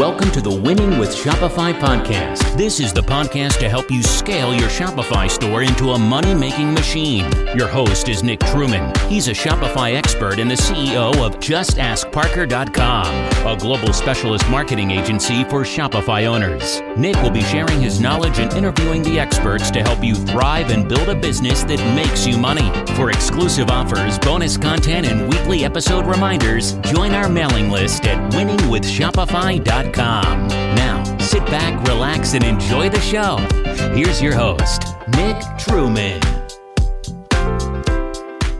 Welcome to the Winning with Shopify podcast. This is the podcast to help you scale your Shopify store into a money making machine. Your host is Nick Truman. He's a Shopify expert and the CEO of JustAskParker.com, a global specialist marketing agency for Shopify owners. Nick will be sharing his knowledge and interviewing the experts to help you thrive and build a business that makes you money. For exclusive offers, bonus content, and weekly episode reminders, join our mailing list at winningwithshopify.com. Now, sit back, relax, and enjoy the show. Here's your host, Nick Truman.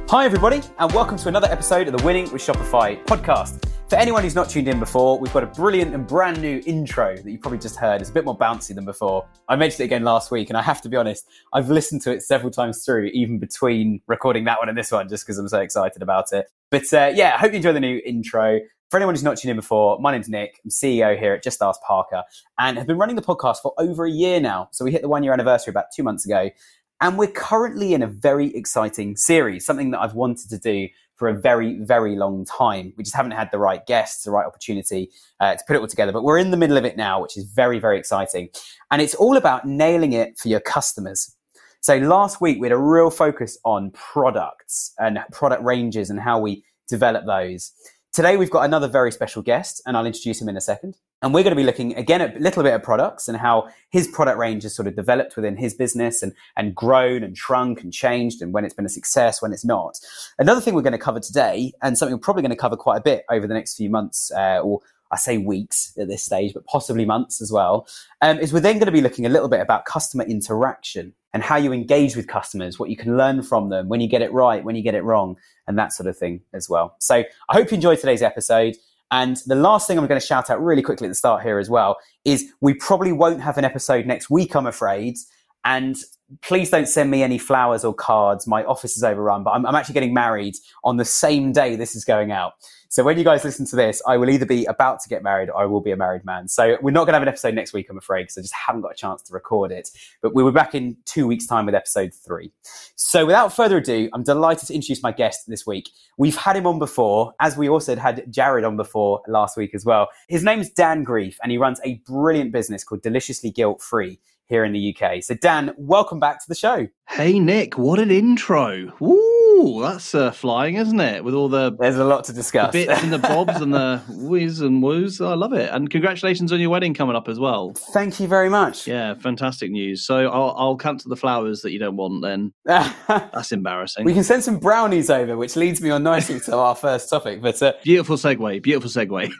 Hi, everybody, and welcome to another episode of the Winning with Shopify podcast. For anyone who's not tuned in before, we've got a brilliant and brand new intro that you probably just heard. It's a bit more bouncy than before. I mentioned it again last week, and I have to be honest, I've listened to it several times through, even between recording that one and this one, just because I'm so excited about it. But uh, yeah, I hope you enjoy the new intro. For anyone who's not tuned in before, my name's Nick. I'm CEO here at Just Ask Parker and have been running the podcast for over a year now. So we hit the one year anniversary about two months ago. And we're currently in a very exciting series, something that I've wanted to do for a very, very long time. We just haven't had the right guests, the right opportunity uh, to put it all together. But we're in the middle of it now, which is very, very exciting. And it's all about nailing it for your customers. So last week we had a real focus on products and product ranges and how we develop those. Today, we've got another very special guest, and I'll introduce him in a second. And we're going to be looking again at a little bit of products and how his product range has sort of developed within his business and, and grown and shrunk and changed and when it's been a success, when it's not. Another thing we're going to cover today, and something we're probably going to cover quite a bit over the next few months, uh, or I say weeks at this stage, but possibly months as well, um, is we're then going to be looking a little bit about customer interaction and how you engage with customers, what you can learn from them, when you get it right, when you get it wrong, and that sort of thing as well. So I hope you enjoyed today's episode. And the last thing I'm going to shout out really quickly at the start here as well is we probably won't have an episode next week, I'm afraid. And please don't send me any flowers or cards. My office is overrun, but I'm, I'm actually getting married on the same day this is going out. So when you guys listen to this, I will either be about to get married or I will be a married man. So we're not going to have an episode next week, I'm afraid, because I just haven't got a chance to record it. But we will be back in two weeks' time with episode three. So without further ado, I'm delighted to introduce my guest this week. We've had him on before, as we also had Jared on before last week as well. His name's Dan Grief, and he runs a brilliant business called Deliciously Guilt Free here in the UK. So, Dan, welcome back to the show. Hey, Nick, what an intro. Ooh, that's uh, flying, isn't it? With all the there's a lot to discuss, bits and the bobs and the whiz and woos. I love it, and congratulations on your wedding coming up as well. Thank you very much. Yeah, fantastic news. So I'll, I'll cancel the flowers that you don't want. Then that's embarrassing. We can send some brownies over, which leads me on nicely to our first topic. But uh... beautiful segue, beautiful segue.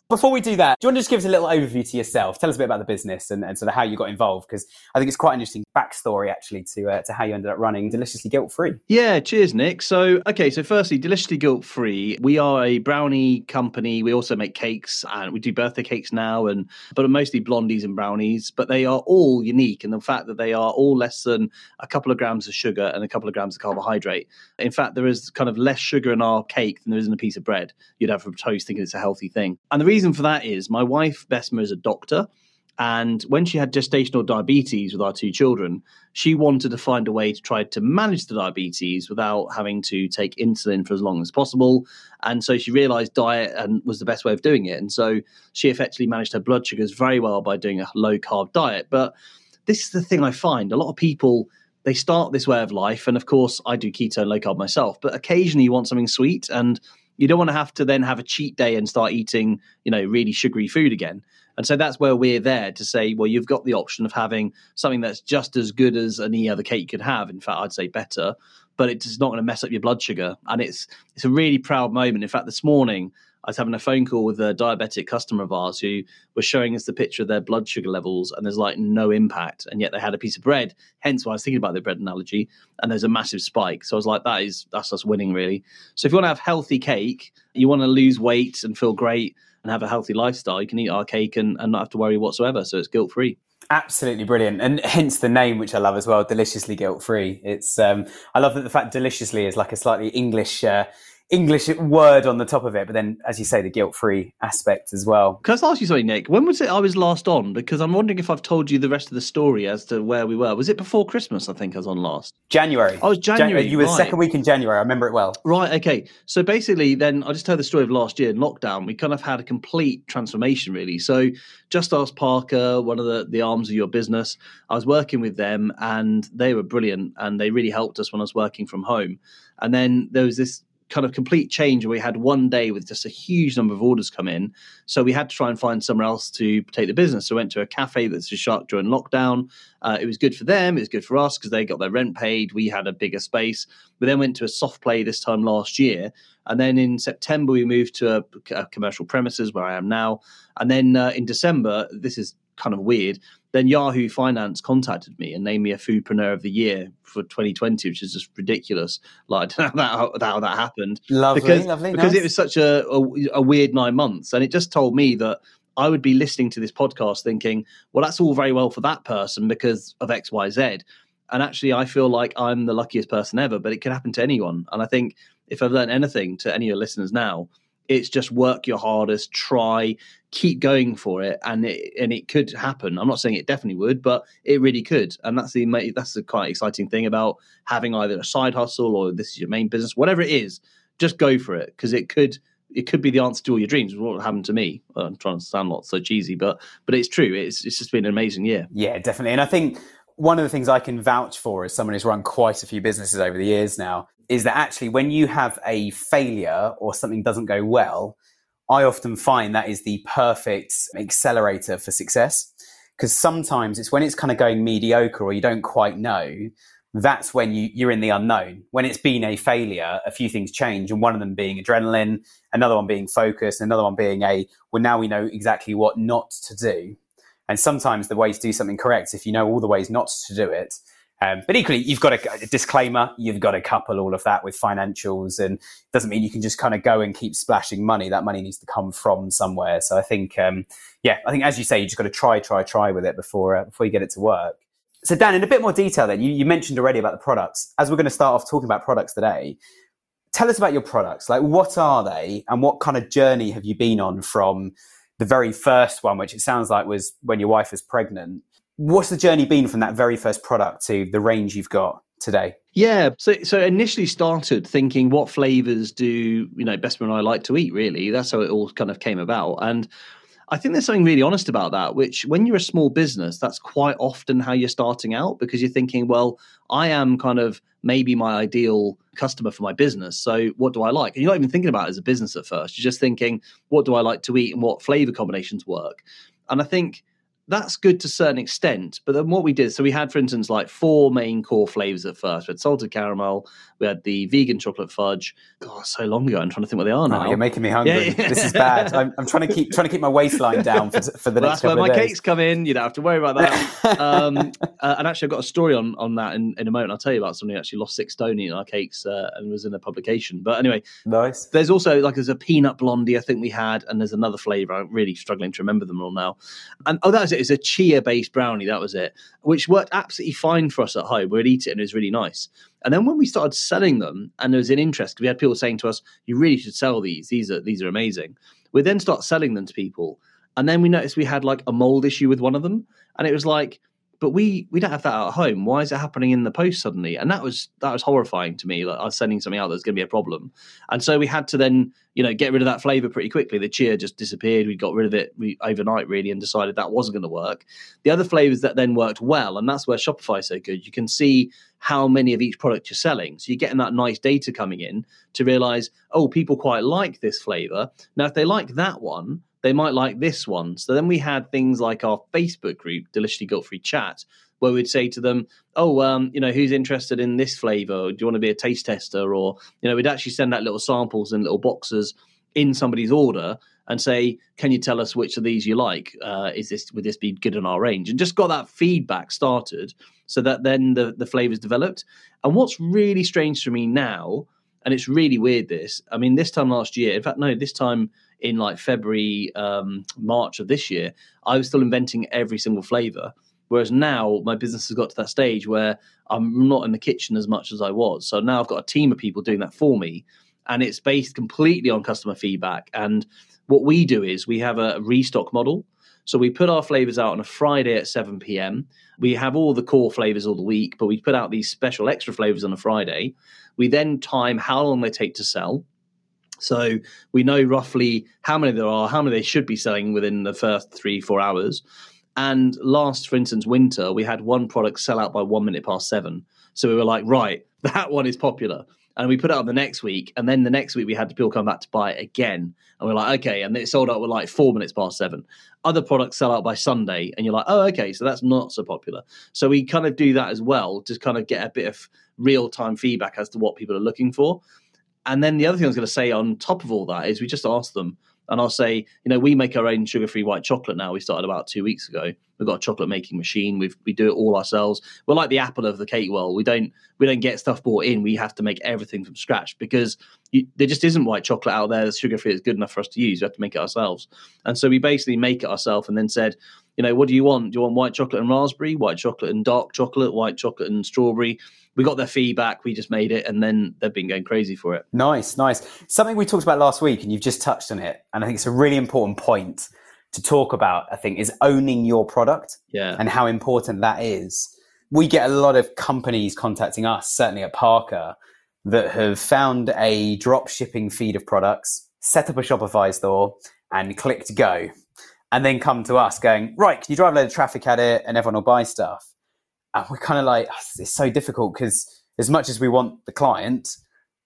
Before we do that, do you want to just give us a little overview to yourself? Tell us a bit about the business and, and sort of how you got involved, because I think it's quite an interesting backstory actually to uh, to how you ended up running Deliciously Guilt Free. Yeah, cheers, Nick. So, okay, so firstly, Deliciously Guilt Free. We are a brownie company. We also make cakes, and we do birthday cakes now, and but mostly blondies and brownies. But they are all unique in the fact that they are all less than a couple of grams of sugar and a couple of grams of carbohydrate. In fact, there is kind of less sugar in our cake than there is in a piece of bread you'd have from toast, thinking it's a healthy thing. And the reason for that is my wife Besma is a doctor. And when she had gestational diabetes with our two children, she wanted to find a way to try to manage the diabetes without having to take insulin for as long as possible. And so she realized diet and was the best way of doing it. And so she effectively managed her blood sugars very well by doing a low carb diet. But this is the thing I find a lot of people they start this way of life and of course I do keto and low carb myself, but occasionally you want something sweet and you don't want to have to then have a cheat day and start eating, you know, really sugary food again. And so that's where we're there to say, well, you've got the option of having something that's just as good as any other cake could have. In fact, I'd say better, but it's not going to mess up your blood sugar. And it's it's a really proud moment. In fact, this morning I was having a phone call with a diabetic customer of ours who was showing us the picture of their blood sugar levels, and there's like no impact, and yet they had a piece of bread. Hence, why I was thinking about the bread analogy, and there's a massive spike. So I was like, that is that's us winning, really. So if you want to have healthy cake, you want to lose weight and feel great and have a healthy lifestyle, you can eat our cake and, and not have to worry whatsoever. So it's guilt free. Absolutely brilliant, and hence the name, which I love as well, deliciously guilt free. It's um, I love that the fact deliciously is like a slightly English uh, English word on the top of it, but then, as you say, the guilt-free aspect as well. Can I ask you something, Nick? When was it I was last on? Because I'm wondering if I've told you the rest of the story as to where we were. Was it before Christmas? I think I was on last. January. Oh, it was January. Jan- you were right. second week in January. I remember it well. Right. Okay. So basically, then I just tell the story of last year in lockdown. We kind of had a complete transformation, really. So just ask Parker, one of the the arms of your business. I was working with them, and they were brilliant, and they really helped us when I was working from home. And then there was this kind of complete change where we had one day with just a huge number of orders come in. So we had to try and find somewhere else to take the business. So we went to a cafe that's just shut during lockdown. Uh, it was good for them. It was good for us because they got their rent paid. We had a bigger space. We then went to a soft play this time last year. And then in September, we moved to a, a commercial premises where I am now. And then uh, in December, this is kind of weird. Then Yahoo Finance contacted me and named me a Foodpreneur of the Year for 2020, which is just ridiculous. Like I don't know how that, how that happened. Lovely, because, lovely. Because nice. it was such a, a, a weird nine months. And it just told me that I would be listening to this podcast thinking, well, that's all very well for that person because of X, Y, Z. And actually, I feel like I'm the luckiest person ever, but it could happen to anyone. And I think if I've learned anything to any of your listeners now, it's just work your hardest, try, keep going for it, and it and it could happen. I'm not saying it definitely would, but it really could, and that's the that's the quite exciting thing about having either a side hustle or this is your main business, whatever it is. Just go for it because it could it could be the answer to all your dreams. What happened to me? I'm trying to sound not so cheesy, but but it's true. It's it's just been an amazing year. Yeah, definitely, and I think one of the things I can vouch for as someone who's run quite a few businesses over the years now is that actually when you have a failure or something doesn't go well, I often find that is the perfect accelerator for success. Because sometimes it's when it's kind of going mediocre or you don't quite know, that's when you, you're in the unknown. When it's been a failure, a few things change, and one of them being adrenaline, another one being focus, another one being a, well, now we know exactly what not to do. And sometimes the way to do something correct, if you know all the ways not to do it, um, but equally, you've got a, a, disclaimer. You've got to couple all of that with financials, and it doesn't mean you can just kind of go and keep splashing money. That money needs to come from somewhere. So I think, um, yeah, I think as you say, you just got to try, try, try with it before uh, before you get it to work. So Dan, in a bit more detail, then you, you mentioned already about the products. As we're going to start off talking about products today, tell us about your products. Like, what are they, and what kind of journey have you been on from the very first one, which it sounds like was when your wife was pregnant? What's the journey been from that very first product to the range you've got today? Yeah, so so initially started thinking what flavors do you know best and I like to eat. Really, that's how it all kind of came about, and I think there's something really honest about that. Which, when you're a small business, that's quite often how you're starting out because you're thinking, well, I am kind of maybe my ideal customer for my business. So, what do I like? And you're not even thinking about it as a business at first. You're just thinking, what do I like to eat and what flavor combinations work? And I think that's good to a certain extent. But then what we did, so we had, for instance, like four main core flavors at first. We had salted caramel, we had the vegan chocolate fudge. God, so long ago. I'm trying to think what they are now. Oh, you're making me hungry. Yeah, yeah. This is bad. I'm, I'm, trying to keep trying to keep my waistline down for, for the well, next. That's where my days. cakes come in. You don't have to worry about that. um, uh, and actually, I've got a story on on that in, in a moment. I'll tell you about somebody who actually lost six stone in our cakes uh, and was in a publication. But anyway, nice. There's also like there's a peanut blondie I think we had, and there's another flavor. I'm really struggling to remember them all now. And oh, that was it. It's a chia based brownie. That was it, which worked absolutely fine for us at home. We'd eat it and it was really nice. And then when we started selling them, and there was an interest, because we had people saying to us, "You really should sell these. These are these are amazing." We then start selling them to people, and then we noticed we had like a mold issue with one of them, and it was like, but we we don't have that at home. Why is it happening in the post suddenly? And that was that was horrifying to me. Like I was sending something out that's going to be a problem, and so we had to then you know get rid of that flavor pretty quickly. The chia just disappeared. We got rid of it we, overnight really, and decided that wasn't going to work. The other flavors that then worked well, and that's where Shopify is so good. You can see how many of each product you're selling, so you're getting that nice data coming in to realize, oh, people quite like this flavor. Now, if they like that one, they might like this one. So then we had things like our Facebook group, Deliciously Guilt Free Chat, where we'd say to them, "Oh, um, you know, who's interested in this flavor? Do you want to be a taste tester?" Or you know, we'd actually send out little samples in little boxes in somebody's order and say, "Can you tell us which of these you like? Uh, is this would this be good in our range?" And just got that feedback started, so that then the the flavors developed. And what's really strange for me now, and it's really weird. This, I mean, this time last year, in fact, no, this time in like February, um, March of this year, I was still inventing every single flavor. Whereas now my business has got to that stage where I'm not in the kitchen as much as I was. So now I've got a team of people doing that for me. and it's based completely on customer feedback. And what we do is we have a restock model. So we put our flavors out on a Friday at 7 p.m. We have all the core flavors all the week, but we put out these special extra flavors on a Friday. We then time how long they take to sell. So we know roughly how many there are, how many they should be selling within the first three, four hours. And last, for instance, winter, we had one product sell out by one minute past seven. So we were like, right, that one is popular. And we put it up the next week. And then the next week, we had people come back to buy it again. And we're like, okay. And it sold out with like four minutes past seven. Other products sell out by Sunday. And you're like, oh, okay. So that's not so popular. So we kind of do that as well to kind of get a bit of real time feedback as to what people are looking for. And then the other thing I was going to say on top of all that is we just ask them and I'll say, you know, we make our own sugar-free white chocolate now. We started about two weeks ago. We've got a chocolate making machine. We we do it all ourselves. We're like the Apple of the cake world. We don't we don't get stuff bought in. We have to make everything from scratch because you, there just isn't white chocolate out there that's sugar-free that's good enough for us to use. We have to make it ourselves. And so we basically make it ourselves and then said, you know, what do you want? Do you want white chocolate and raspberry, white chocolate and dark chocolate, white chocolate and strawberry? We got their feedback, we just made it, and then they've been going crazy for it. Nice, nice. Something we talked about last week, and you've just touched on it, and I think it's a really important point to talk about, I think, is owning your product yeah. and how important that is. We get a lot of companies contacting us, certainly at Parker, that have found a drop shipping feed of products, set up a Shopify store, and clicked go and then come to us going, right, can you drive a load of traffic at it and everyone will buy stuff? And we're kind of like, it's so difficult because as much as we want the client,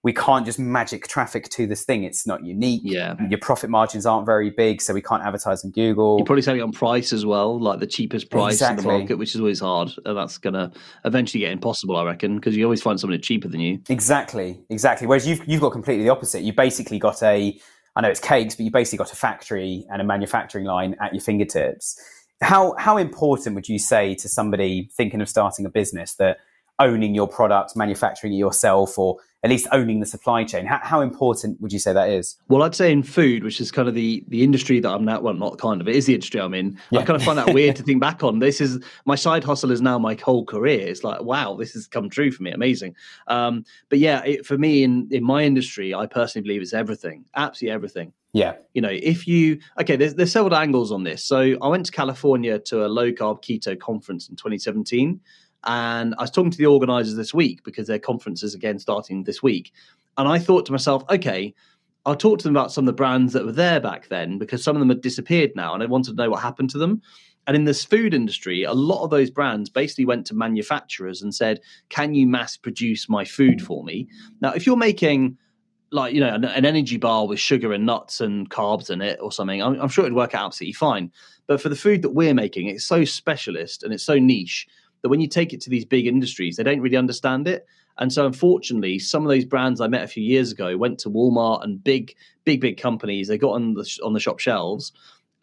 we can't just magic traffic to this thing. It's not unique. Yeah. Your profit margins aren't very big, so we can't advertise on Google. You're probably selling on price as well, like the cheapest price Exactly. in the market, which is always hard. And that's going to eventually get impossible, I reckon, because you always find somebody cheaper than you. Exactly, exactly. Whereas you've you've got completely the opposite. You basically got a, I know it's cakes, but you basically got a factory and a manufacturing line at your fingertips. How how important would you say to somebody thinking of starting a business that owning your product, manufacturing it yourself, or at least owning the supply chain? How, how important would you say that is? Well, I'd say in food, which is kind of the the industry that I'm now. Well, not kind of. It is the industry I'm in. I kind of find that weird to think back on. This is my side hustle is now my whole career. It's like wow, this has come true for me. Amazing. Um, but yeah, it, for me in in my industry, I personally believe it's everything. Absolutely everything. Yeah, you know, if you okay, there's there's several angles on this. So I went to California to a low carb keto conference in 2017, and I was talking to the organizers this week because their conference is again starting this week, and I thought to myself, okay. I'll talk to them about some of the brands that were there back then because some of them had disappeared now, and I wanted to know what happened to them. And in this food industry, a lot of those brands basically went to manufacturers and said, "Can you mass produce my food for me?" Now, if you're making like you know an, an energy bar with sugar and nuts and carbs in it or something, I'm, I'm sure it'd work out absolutely fine. But for the food that we're making, it's so specialist and it's so niche that when you take it to these big industries, they don't really understand it. And so, unfortunately, some of those brands I met a few years ago went to Walmart and big, big, big companies. They got on the on the shop shelves,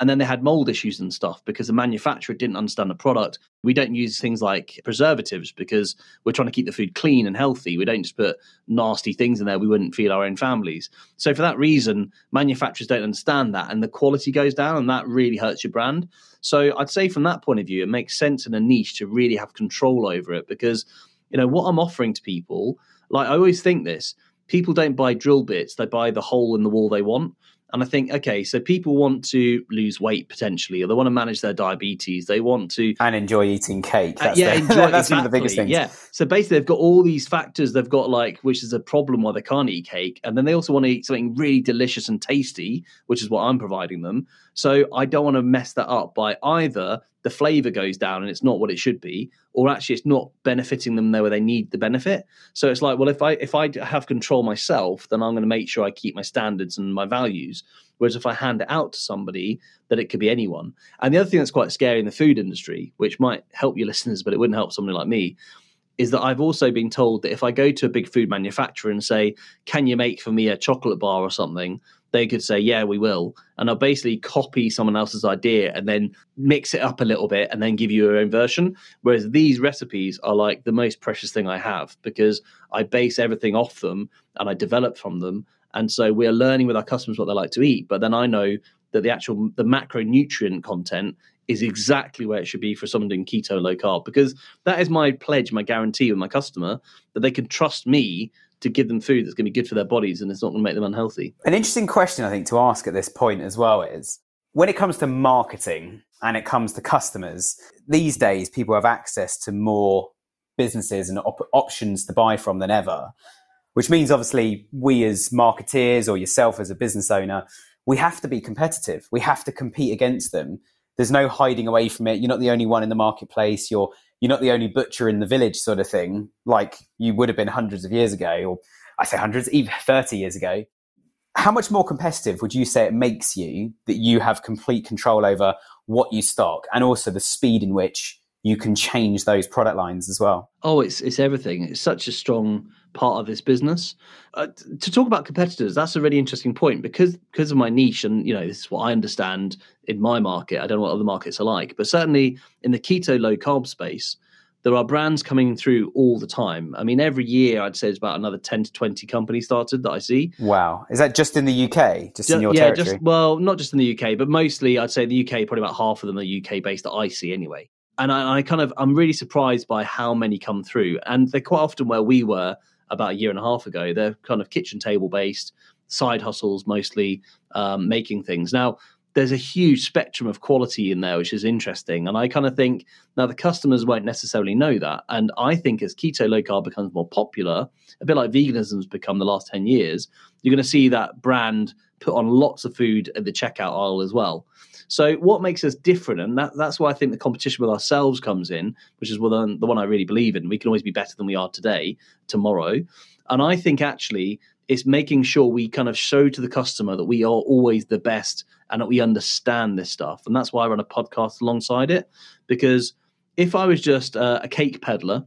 and then they had mold issues and stuff because the manufacturer didn't understand the product. We don't use things like preservatives because we're trying to keep the food clean and healthy. We don't just put nasty things in there we wouldn't feed our own families. So for that reason, manufacturers don't understand that and the quality goes down and that really hurts your brand. So I'd say from that point of view, it makes sense in a niche to really have control over it because, you know, what I'm offering to people, like I always think this, people don't buy drill bits, they buy the hole in the wall they want. And I think, okay, so people want to lose weight potentially, or they want to manage their diabetes. They want to and enjoy eating cake. uh, That's yeah, the- enjoy that's one of the biggest things. Yeah. So basically, they've got all these factors. They've got like, which is a problem why they can't eat cake, and then they also want to eat something really delicious and tasty, which is what I'm providing them. So I don't want to mess that up by either the flavor goes down and it's not what it should be, or actually it's not benefiting them there where they need the benefit. So it's like, well, if I if I have control myself, then I'm going to make sure I keep my standards and my values. Whereas if I hand it out to somebody, that it could be anyone. And the other thing that's quite scary in the food industry, which might help your listeners, but it wouldn't help somebody like me, is that I've also been told that if I go to a big food manufacturer and say, Can you make for me a chocolate bar or something? They could say, Yeah, we will. And I'll basically copy someone else's idea and then mix it up a little bit and then give you your own version. Whereas these recipes are like the most precious thing I have because I base everything off them and I develop from them. And so we're learning with our customers what they like to eat. But then I know that the actual the macronutrient content is exactly where it should be for someone doing keto low carb because that is my pledge my guarantee with my customer that they can trust me to give them food that's going to be good for their bodies and it's not going to make them unhealthy. An interesting question, I think, to ask at this point as well is when it comes to marketing and it comes to customers, these days people have access to more businesses and op- options to buy from than ever, which means obviously we as marketeers or yourself as a business owner, we have to be competitive. We have to compete against them. There's no hiding away from it. You're not the only one in the marketplace. You're you're not the only butcher in the village sort of thing, like you would have been hundreds of years ago, or I say hundreds, even 30 years ago. How much more competitive would you say it makes you that you have complete control over what you stock and also the speed in which you can change those product lines as well? Oh, it's it's everything. It's such a strong part of this business. Uh, to talk about competitors, that's a really interesting point because because of my niche and you know this is what I understand in my market. I don't know what other markets are like, but certainly in the keto low carb space, there are brands coming through all the time. I mean, every year I'd say it's about another ten to twenty companies started that I see. Wow, is that just in the UK? Just, in your yeah, territory? just well, not just in the UK, but mostly I'd say the UK. Probably about half of them are UK based that I see anyway. And I, I kind of I'm really surprised by how many come through, and they're quite often where we were about a year and a half ago. They're kind of kitchen table based, side hustles mostly, um, making things. Now, there's a huge spectrum of quality in there, which is interesting. And I kind of think now the customers won't necessarily know that. And I think as keto low carb becomes more popular, a bit like veganism's become the last 10 years, you're going to see that brand put on lots of food at the checkout aisle as well. So what makes us different, and that, that's why I think the competition with ourselves comes in, which is the one I really believe in. We can always be better than we are today, tomorrow. And I think actually it's making sure we kind of show to the customer that we are always the best and that we understand this stuff. And that's why I run a podcast alongside it. Because if I was just uh, a cake peddler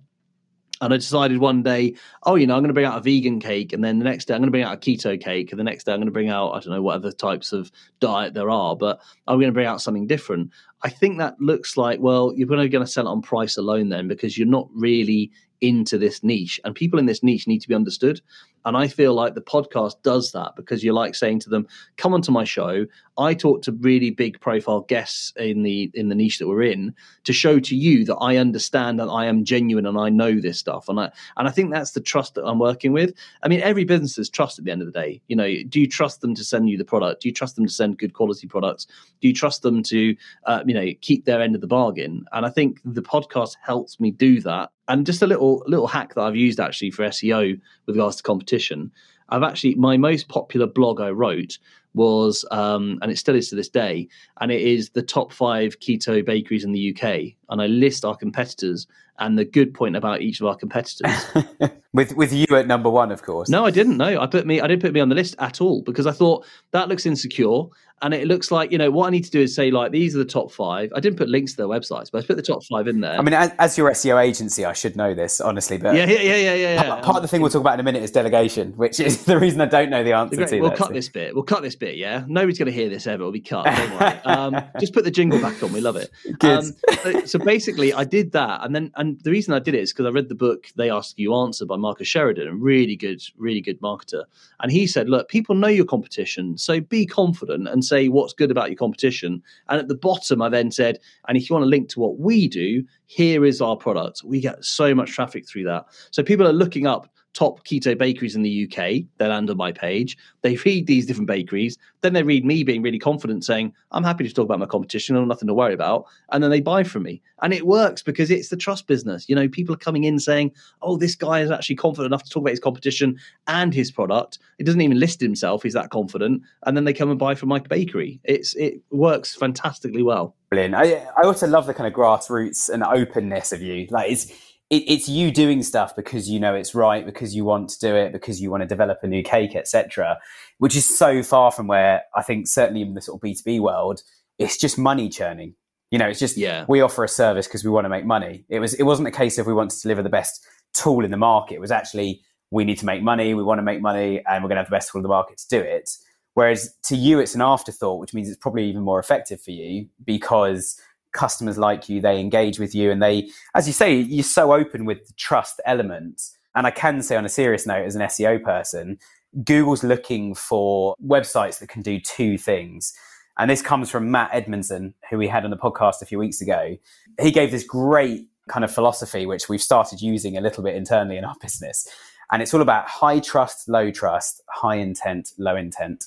and I decided one day, oh, you know, I'm going to bring out a vegan cake, and then the next day I'm going to bring out a keto cake, and the next day I'm going to bring out I don't know what other types of diet there are, but I'm going to bring out something different. I think that looks like well, you're going to sell it on price alone then because you're not really into this niche, and people in this niche need to be understood. And I feel like the podcast does that because you're like saying to them, "Come onto my show. I talk to really big profile guests in the in the niche that we're in to show to you that I understand and I am genuine and I know this stuff." And I and I think that's the trust that I'm working with. I mean, every business is trust at the end of the day. You know, do you trust them to send you the product? Do you trust them to send good quality products? Do you trust them to, uh, you know, keep their end of the bargain? And I think the podcast helps me do that and just a little little hack that I've used actually for SEO with regards to competition. I've actually my most popular blog I wrote was, um, and it still is to this day, and it is the top five keto bakeries in the UK. And I list our competitors and the good point about each of our competitors. with with you at number one, of course. No, I didn't. No, I put me. I didn't put me on the list at all because I thought that looks insecure, and it looks like you know what I need to do is say like these are the top five. I didn't put links to their websites, but I put the top five in there. I mean, as, as your SEO agency, I should know this honestly, but yeah, yeah, yeah, yeah, yeah. Part, part of the thing we'll talk about in a minute is delegation, which is the reason I don't know the answer to. That. We'll that, cut so. this bit. We'll cut this bit. Yeah, nobody's going to hear this ever. It'll be cut. Don't. Um, just put the jingle back on. We love it. Um, so, so basically, I did that, and then and the reason I did it is because I read the book "They Ask You Answer" by Marcus Sheridan, a really good, really good marketer, and he said, "Look, people know your competition, so be confident and say what's good about your competition." And at the bottom, I then said, "And if you want to link to what we do, here is our product." We get so much traffic through that, so people are looking up top keto bakeries in the UK. They land on my page. They read these different bakeries. Then they read me being really confident, saying, I'm happy to talk about my competition. I've nothing to worry about. And then they buy from me. And it works because it's the trust business. You know, people are coming in saying, oh, this guy is actually confident enough to talk about his competition and his product. He doesn't even list himself. He's that confident. And then they come and buy from my bakery. It's It works fantastically well. Brilliant. I, I also love the kind of grassroots and openness of you. Like, it's, it, it's you doing stuff because you know it's right, because you want to do it, because you want to develop a new cake, etc. Which is so far from where I think certainly in the sort of B two B world, it's just money churning. You know, it's just yeah. we offer a service because we want to make money. It was it wasn't a case of we want to deliver the best tool in the market. It was actually we need to make money, we want to make money, and we're going to have the best tool in the market to do it. Whereas to you, it's an afterthought, which means it's probably even more effective for you because customers like you, they engage with you, and they, as you say, you're so open with the trust element. And I can say on a serious note, as an SEO person, Google's looking for websites that can do two things. And this comes from Matt Edmondson, who we had on the podcast a few weeks ago. He gave this great kind of philosophy, which we've started using a little bit internally in our business. And it's all about high trust, low trust, high intent, low intent.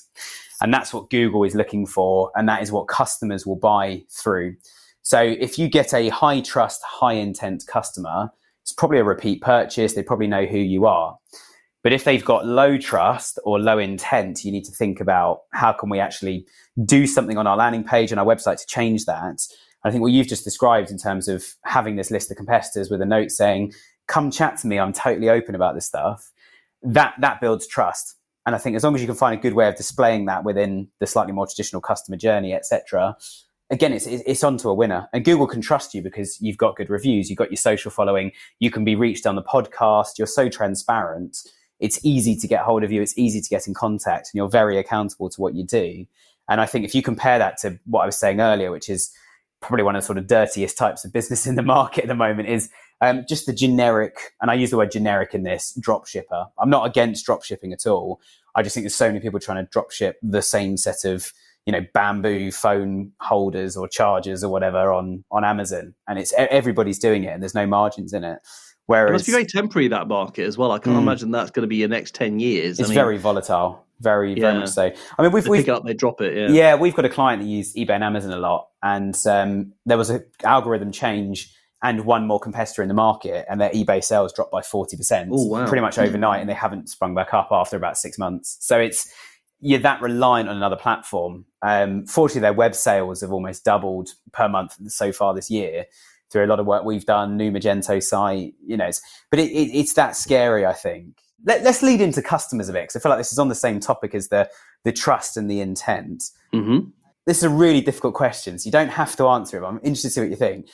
And that's what Google is looking for. And that is what customers will buy through. So if you get a high trust, high intent customer, it's probably a repeat purchase. They probably know who you are. But if they've got low trust or low intent, you need to think about how can we actually do something on our landing page and our website to change that. I think what you've just described in terms of having this list of competitors with a note saying, come chat to me, I'm totally open about this stuff, that, that builds trust. And I think as long as you can find a good way of displaying that within the slightly more traditional customer journey, etc., again, it's it's onto a winner. And Google can trust you because you've got good reviews, you've got your social following, you can be reached on the podcast, you're so transparent. It's easy to get hold of you. It's easy to get in contact, and you're very accountable to what you do. And I think if you compare that to what I was saying earlier, which is probably one of the sort of dirtiest types of business in the market at the moment, is um, just the generic, and I use the word generic in this, drop shipper. I'm not against drop shipping at all. I just think there's so many people trying to drop ship the same set of you know bamboo phone holders or chargers or whatever on on Amazon, and it's everybody's doing it, and there's no margins in it. Whereas it must be very temporary that market as well. I can't mm, imagine that's going to be your next ten years. It's I mean, very volatile, very yeah. very much so. I mean, we've, they we've pick up, they drop it. Yeah, yeah, we've got a client that used eBay and Amazon a lot, and um, there was an algorithm change and one more competitor in the market, and their eBay sales dropped by forty percent, wow. pretty much overnight, and they haven't sprung back up after about six months. So it's you're that reliant on another platform. Um, fortunately, their web sales have almost doubled per month so far this year through a lot of work we've done, new Magento site, you know, it's, but it, it, it's that scary, I think. Let, us lead into customers a bit because I feel like this is on the same topic as the, the trust and the intent. Mm-hmm. This is a really difficult question, so you don't have to answer it, I'm interested to see what you think.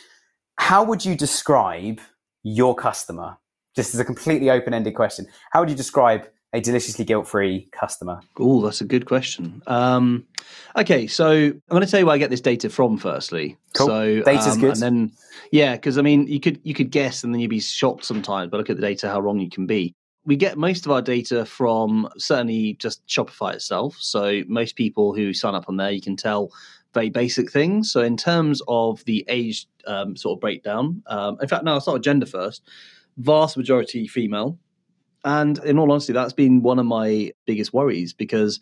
How would you describe your customer? Just as a completely open ended question, how would you describe a deliciously guilt-free customer? Oh, that's a good question. Um, okay, so I'm going to tell you where I get this data from. Firstly, cool. so data's um, good, and then yeah, because I mean, you could you could guess, and then you'd be shocked sometimes. But look at the data, how wrong you can be. We get most of our data from certainly just Shopify itself. So most people who sign up on there, you can tell very basic things. So in terms of the age um, sort of breakdown, um, in fact, now I'll start with gender first. Vast majority female, and in all honesty, that's been one of my biggest worries because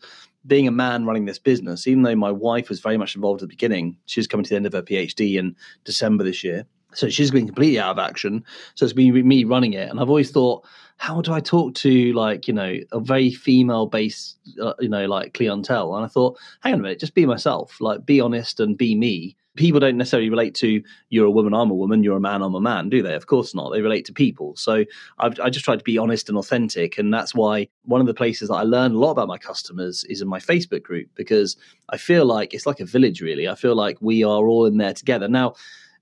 being a man running this business, even though my wife was very much involved at the beginning, she's coming to the end of her PhD in December this year. So she's been completely out of action. So it's been me running it. And I've always thought, how do I talk to like, you know, a very female based, uh, you know, like clientele? And I thought, hang on a minute, just be myself, like be honest and be me people don't necessarily relate to you're a woman, I'm a woman, you're a man, I'm a man, do they? Of course not. They relate to people. So I've, I just tried to be honest and authentic. And that's why one of the places that I learn a lot about my customers is in my Facebook group because I feel like it's like a village, really. I feel like we are all in there together. Now,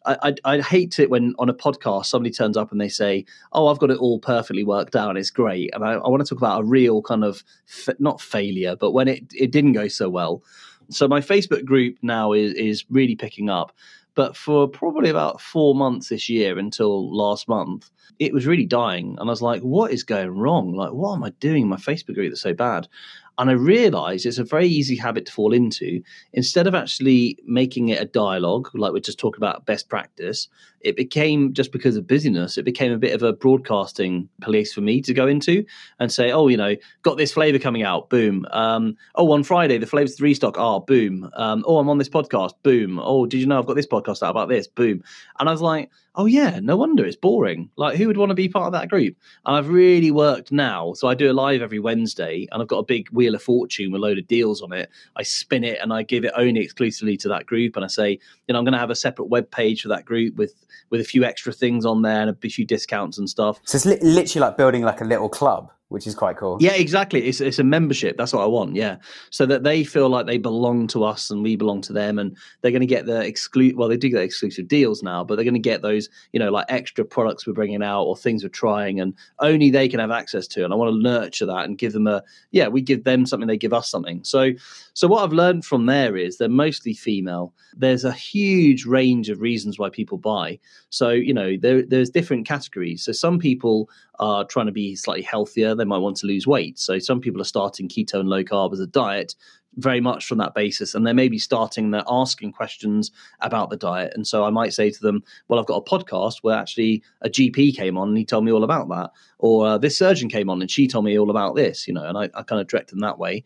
I, I, hate it when on a podcast somebody turns up and they say, "Oh, I've got it all perfectly worked out. It's great." And I, I want to talk about a real kind of fa- not failure, but when it it didn't go so well. So my Facebook group now is is really picking up. But for probably about four months this year until last month, it was really dying. And I was like, what is going wrong? Like, what am I doing in my Facebook group that's so bad? And I realized it's a very easy habit to fall into. Instead of actually making it a dialogue, like we're just talking about best practice, it became just because of busyness, it became a bit of a broadcasting police for me to go into and say, oh, you know, got this flavor coming out, boom. Um, oh, on Friday, the flavors three stock are, boom. Um, oh, I'm on this podcast, boom. Oh, did you know I've got this podcast out about this, boom. And I was like, oh yeah, no wonder it's boring. Like, who would want to be part of that group? And I've really worked now. So I do a live every Wednesday, and I've got a big wheel of fortune with a load of deals on it. I spin it and I give it only exclusively to that group, and I say, you know, I'm going to have a separate web page for that group with with a few extra things on there and a few discounts and stuff. So it's li- literally like building like a little club which is quite cool. Yeah, exactly. It's it's a membership. That's what I want. Yeah, so that they feel like they belong to us and we belong to them, and they're going to get the exclusive. Well, they do get exclusive deals now, but they're going to get those, you know, like extra products we're bringing out or things we're trying, and only they can have access to. And I want to nurture that and give them a yeah. We give them something, they give us something. So so what I've learned from there is they're mostly female. There's a huge range of reasons why people buy. So you know there, there's different categories. So some people are trying to be slightly healthier. They might want to lose weight. So some people are starting keto and low carb as a diet very much from that basis. And they may be starting, they're asking questions about the diet. And so I might say to them, Well, I've got a podcast where actually a GP came on and he told me all about that. Or uh, this surgeon came on and she told me all about this, you know, and I, I kind of direct them that way.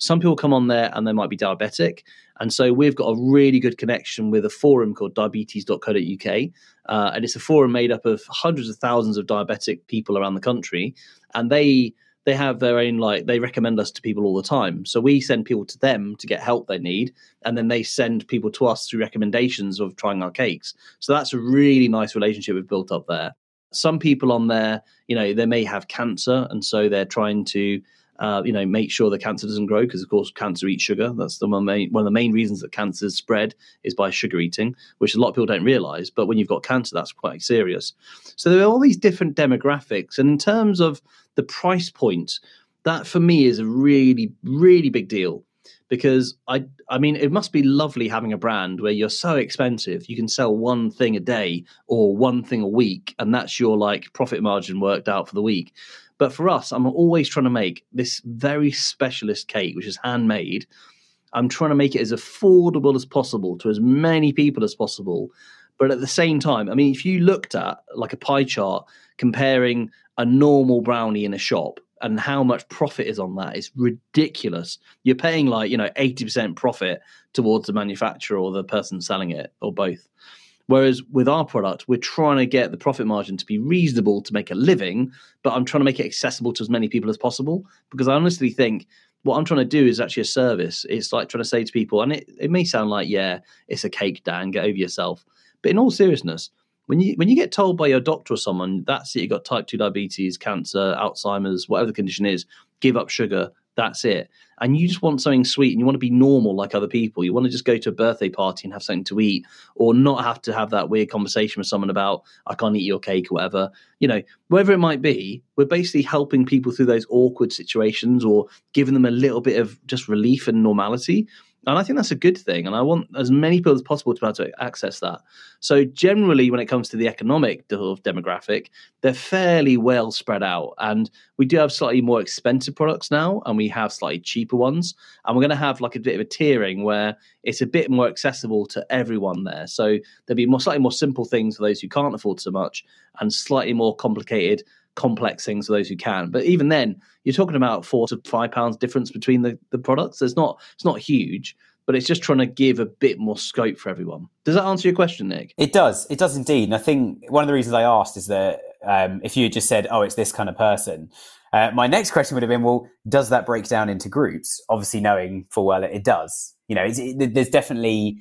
Some people come on there and they might be diabetic. And so we've got a really good connection with a forum called diabetes.co.uk. Uh, and it's a forum made up of hundreds of thousands of diabetic people around the country. And they they have their own like they recommend us to people all the time. So we send people to them to get help they need. And then they send people to us through recommendations of trying our cakes. So that's a really nice relationship we've built up there. Some people on there you know they may have cancer. And so they're trying to uh, you know, make sure the cancer doesn't grow because, of course, cancer eats sugar. That's the one, main, one of the main reasons that cancer spread is by sugar eating, which a lot of people don't realize. But when you've got cancer, that's quite serious. So there are all these different demographics, and in terms of the price point, that for me is a really, really big deal because I I mean it must be lovely having a brand where you're so expensive you can sell one thing a day or one thing a week and that's your like profit margin worked out for the week. But for us, I'm always trying to make this very specialist cake, which is handmade. I'm trying to make it as affordable as possible to as many people as possible. But at the same time, I mean, if you looked at like a pie chart comparing a normal brownie in a shop and how much profit is on that, it's ridiculous. You're paying like, you know, 80% profit towards the manufacturer or the person selling it or both. Whereas with our product, we're trying to get the profit margin to be reasonable to make a living, but I'm trying to make it accessible to as many people as possible because I honestly think what I'm trying to do is actually a service. It's like trying to say to people, and it, it may sound like, yeah, it's a cake, Dan, get over yourself. But in all seriousness, when you when you get told by your doctor or someone that's it, you got type two diabetes, cancer, Alzheimer's, whatever the condition is, give up sugar. That's it. And you just want something sweet and you want to be normal like other people. You want to just go to a birthday party and have something to eat or not have to have that weird conversation with someone about, I can't eat your cake or whatever. You know, wherever it might be, we're basically helping people through those awkward situations or giving them a little bit of just relief and normality. And I think that's a good thing. And I want as many people as possible to be able to access that. So, generally, when it comes to the economic of demographic, they're fairly well spread out. And we do have slightly more expensive products now, and we have slightly cheaper ones. And we're going to have like a bit of a tiering where it's a bit more accessible to everyone there. So, there'll be more slightly more simple things for those who can't afford so much, and slightly more complicated complex things for those who can. But even then, you're talking about four to five pounds difference between the, the products. It's not it's not huge, but it's just trying to give a bit more scope for everyone. Does that answer your question, Nick? It does. It does indeed. And I think one of the reasons I asked is that um, if you had just said, "Oh, it's this kind of person," uh, my next question would have been, "Well, does that break down into groups?" Obviously, knowing full well it, it does. You know, it, there's definitely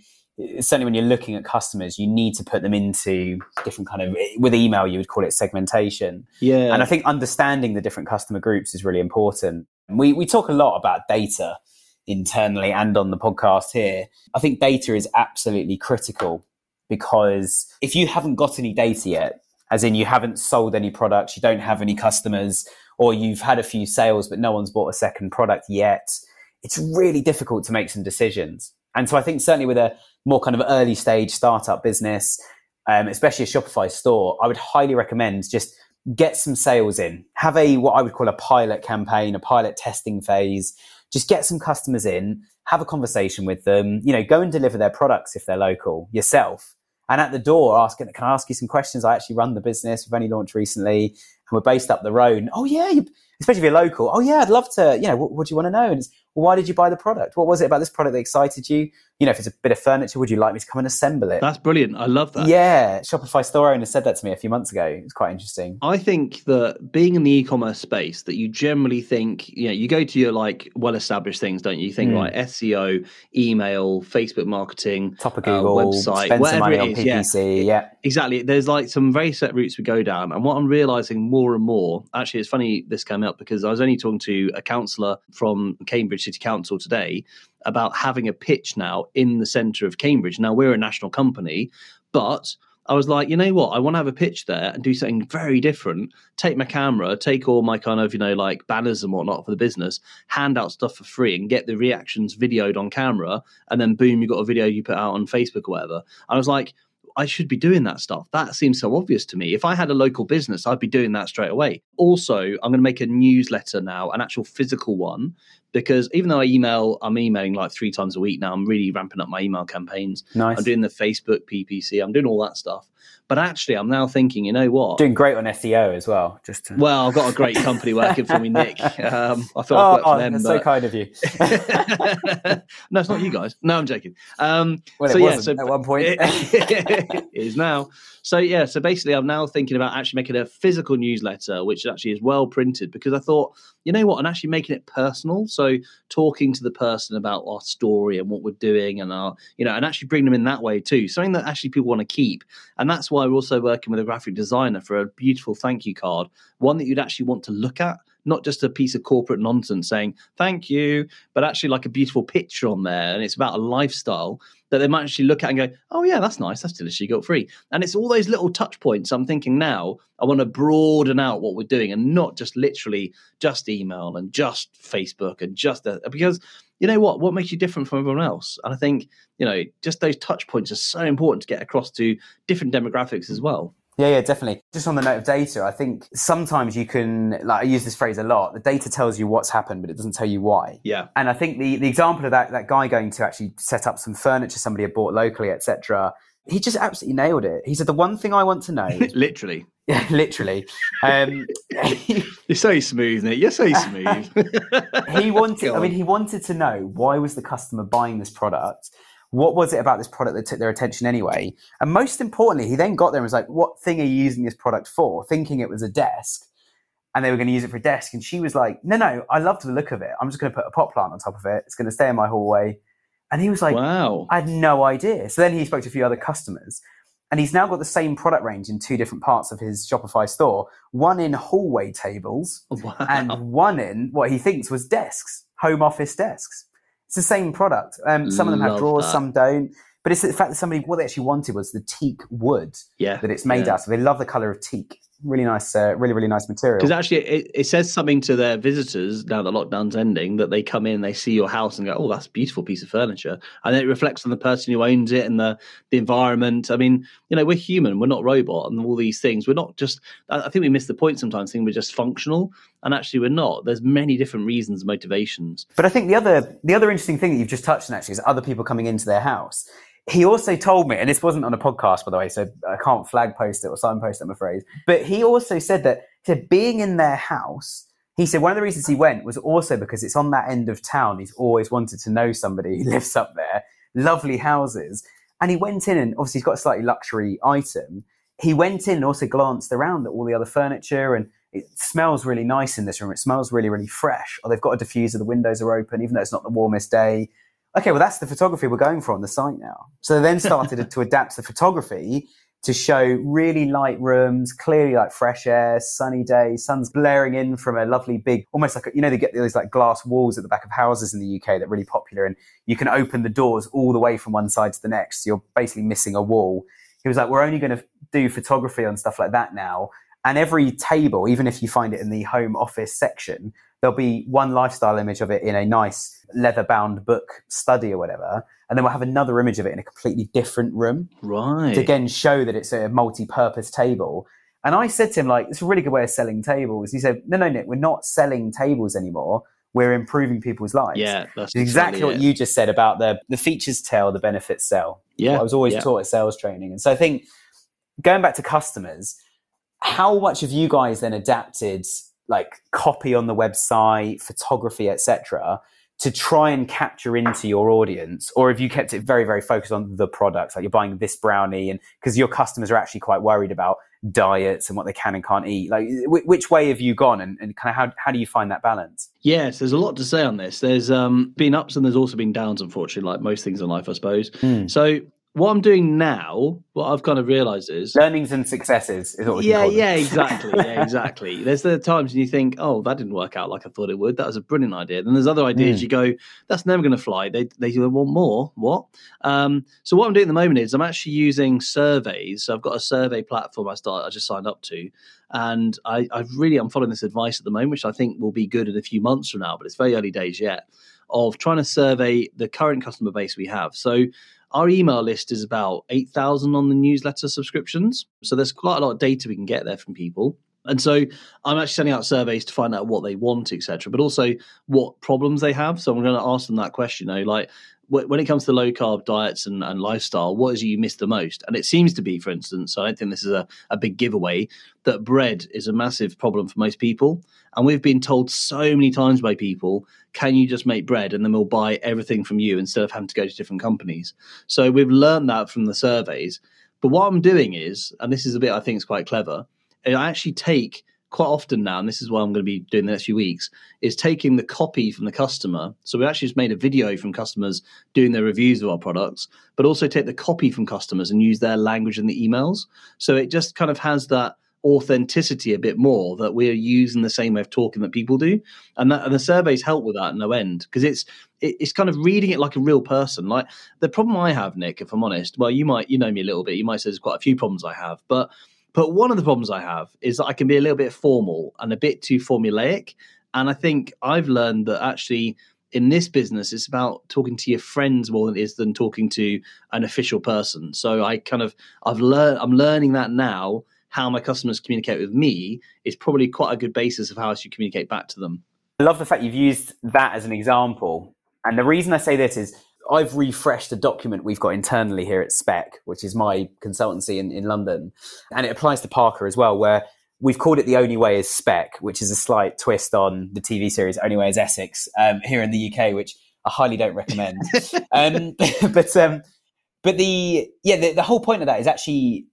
certainly when you're looking at customers, you need to put them into different kind of with email you would call it segmentation. Yeah. And I think understanding the different customer groups is really important. We we talk a lot about data internally and on the podcast here. I think data is absolutely critical because if you haven't got any data yet, as in you haven't sold any products, you don't have any customers, or you've had a few sales but no one's bought a second product yet, it's really difficult to make some decisions. And so I think certainly with a more kind of early stage startup business, um, especially a Shopify store, I would highly recommend just get some sales in, have a what I would call a pilot campaign, a pilot testing phase. Just get some customers in, have a conversation with them. You know, go and deliver their products if they're local yourself. And at the door, ask, can I ask you some questions? I actually run the business. We've only launched recently and we're based up the road. Oh yeah, you, especially if you're local. Oh yeah, I'd love to. You know, what, what do you want to know? And well, why did you buy the product? What was it about this product that excited you? You know, if it's a bit of furniture, would you like me to come and assemble it? That's brilliant. I love that. Yeah, Shopify store owner said that to me a few months ago. It's quite interesting. I think that being in the e-commerce space, that you generally think, you know, you go to your like well-established things, don't you? You think mm. like SEO, email, Facebook marketing, top of Google, uh, website, spend it is. PPC. Yeah. yeah, exactly. There's like some very set routes we go down, and what I'm realizing more and more. Actually, it's funny this came up because I was only talking to a counsellor from Cambridge City Council today about having a pitch now in the centre of Cambridge. Now we're a national company, but I was like, you know what? I want to have a pitch there and do something very different. Take my camera, take all my kind of, you know, like banners and whatnot for the business, hand out stuff for free and get the reactions videoed on camera. And then boom, you got a video you put out on Facebook or whatever. I was like, I should be doing that stuff. That seems so obvious to me. If I had a local business, I'd be doing that straight away. Also, I'm going to make a newsletter now, an actual physical one, because even though I email, I'm emailing like three times a week now. I'm really ramping up my email campaigns. Nice. I'm doing the Facebook PPC. I'm doing all that stuff. But actually, I'm now thinking, you know what? Doing great on SEO as well. Just to... well, I've got a great company working for me, Nick. Um, I thought oh, I'd work for them. that's but... so kind of you. no, it's not you guys. No, I'm joking. Um, well, it so yeah, so at one point. it is now. So yeah, so basically, I'm now thinking about actually making a physical newsletter, which actually is well printed, because I thought, you know what, and actually making it personal. So talking to the person about our story and what we're doing, and our, you know, and actually bring them in that way too. Something that actually people want to keep, and that's why we're also working with a graphic designer for a beautiful thank you card, one that you'd actually want to look at not just a piece of corporate nonsense saying thank you, but actually like a beautiful picture on there. And it's about a lifestyle that they might actually look at and go, oh, yeah, that's nice. That's deliciously guilt free. And it's all those little touch points. I'm thinking now, I want to broaden out what we're doing and not just literally just email and just Facebook and just because you know what? What makes you different from everyone else? And I think, you know, just those touch points are so important to get across to different demographics as well. Yeah, yeah, definitely. Just on the note of data, I think sometimes you can, like, I use this phrase a lot. The data tells you what's happened, but it doesn't tell you why. Yeah. And I think the, the example of that, that guy going to actually set up some furniture somebody had bought locally, etc. He just absolutely nailed it. He said, the one thing I want to know. Literally. Yeah, literally. Um, You're so smooth, Nick. You're so smooth. he wanted, I mean, he wanted to know why was the customer buying this product? What was it about this product that took their attention anyway? And most importantly, he then got there and was like, What thing are you using this product for? Thinking it was a desk and they were going to use it for a desk. And she was like, No, no, I loved the look of it. I'm just going to put a pot plant on top of it. It's going to stay in my hallway. And he was like, Wow. I had no idea. So then he spoke to a few other customers. And he's now got the same product range in two different parts of his Shopify store one in hallway tables wow. and one in what he thinks was desks, home office desks. It's the same product. Um, some of them have Love drawers, that. some don't. But it's the fact that somebody, what they actually wanted was the teak wood yeah. that it's made yeah. out of. They love the color of teak. Really nice, uh, really, really nice material. Because actually, it, it says something to their visitors now that lockdown's ending that they come in, they see your house and go, "Oh, that's a beautiful piece of furniture," and it reflects on the person who owns it and the the environment. I mean, you know, we're human, we're not robot, and all these things. We're not just. I I think we miss the point sometimes, thinking we're just functional, and actually we're not. There's many different reasons, motivations. But I think the other the other interesting thing that you've just touched on actually is other people coming into their house. He also told me, and this wasn't on a podcast, by the way, so I can't flag post it or signpost it, I'm afraid. But he also said that to being in their house, he said one of the reasons he went was also because it's on that end of town. He's always wanted to know somebody who lives up there. Lovely houses. And he went in and obviously he's got a slightly luxury item. He went in and also glanced around at all the other furniture and it smells really nice in this room. It smells really, really fresh. Oh, they've got a diffuser, the windows are open, even though it's not the warmest day. Okay, well, that's the photography we're going for on the site now. So they then started to adapt the photography to show really light rooms, clearly like fresh air, sunny day, sun's blaring in from a lovely big, almost like, you know, they get these like glass walls at the back of houses in the UK that are really popular and you can open the doors all the way from one side to the next. So you're basically missing a wall. He was like, we're only going to do photography on stuff like that now. And every table, even if you find it in the home office section, there'll be one lifestyle image of it in a nice leather bound book study or whatever. And then we'll have another image of it in a completely different room Right. to again show that it's a multi-purpose table. And I said to him, like, it's a really good way of selling tables. He said, no, no, Nick, we're not selling tables anymore. We're improving people's lives. yeah, that's It's exactly what you just said about the the features tell, the benefits sell. Yeah, I was always yeah. taught at sales training. And so I think going back to customers, how much have you guys then adapted like copy on the website, photography, etc., to try and capture into your audience, or have you kept it very, very focused on the products? Like you're buying this brownie, and because your customers are actually quite worried about diets and what they can and can't eat. Like, wh- which way have you gone, and, and kind of how how do you find that balance? Yes, there's a lot to say on this. There's um, been ups and there's also been downs, unfortunately, like most things in life, I suppose. Hmm. So what I'm doing now, what I've kind of realised is Learnings and successes is what we yeah, call yeah, exactly, yeah, exactly. There's the times when you think, oh, that didn't work out like I thought it would. That was a brilliant idea. Then there's other ideas Mm. you go, that's never going to fly. They they want more. What? Um, so what I'm doing at the moment is I'm actually using surveys. So I've got a survey platform I start I just signed up to, and I, I really I'm following this advice at the moment, which I think will be good in a few months from now. But it's very early days yet of trying to survey the current customer base we have. So our email list is about 8,000 on the newsletter subscriptions. So there's quite a lot of data we can get there from people. And so I'm actually sending out surveys to find out what they want, etc., but also what problems they have. So I'm going to ask them that question, you know, like when it comes to low carb diets and, and lifestyle, what is it you miss the most? And it seems to be, for instance, I don't think this is a, a big giveaway, that bread is a massive problem for most people. And we've been told so many times by people, can you just make bread and then we'll buy everything from you instead of having to go to different companies? So we've learned that from the surveys. But what I'm doing is, and this is a bit I think is quite clever, I actually take quite often now, and this is what I'm going to be doing the next few weeks, is taking the copy from the customer. So we actually just made a video from customers doing their reviews of our products, but also take the copy from customers and use their language in the emails. So it just kind of has that authenticity a bit more that we're using the same way of talking that people do and that and the surveys help with that no end because it's it, it's kind of reading it like a real person like the problem i have nick if i'm honest well you might you know me a little bit you might say there's quite a few problems i have but but one of the problems I have is that I can be a little bit formal and a bit too formulaic. And I think I've learned that actually in this business, it's about talking to your friends more than it is than talking to an official person. So I kind of I've learned I'm learning that now. How my customers communicate with me is probably quite a good basis of how I should communicate back to them. I love the fact you've used that as an example. And the reason I say this is I've refreshed a document we've got internally here at Spec, which is my consultancy in, in London. And it applies to Parker as well, where we've called it The Only Way is Spec, which is a slight twist on the TV series Only Way is Essex um, here in the UK, which I highly don't recommend. um, but um, but the yeah, the, the whole point of that is actually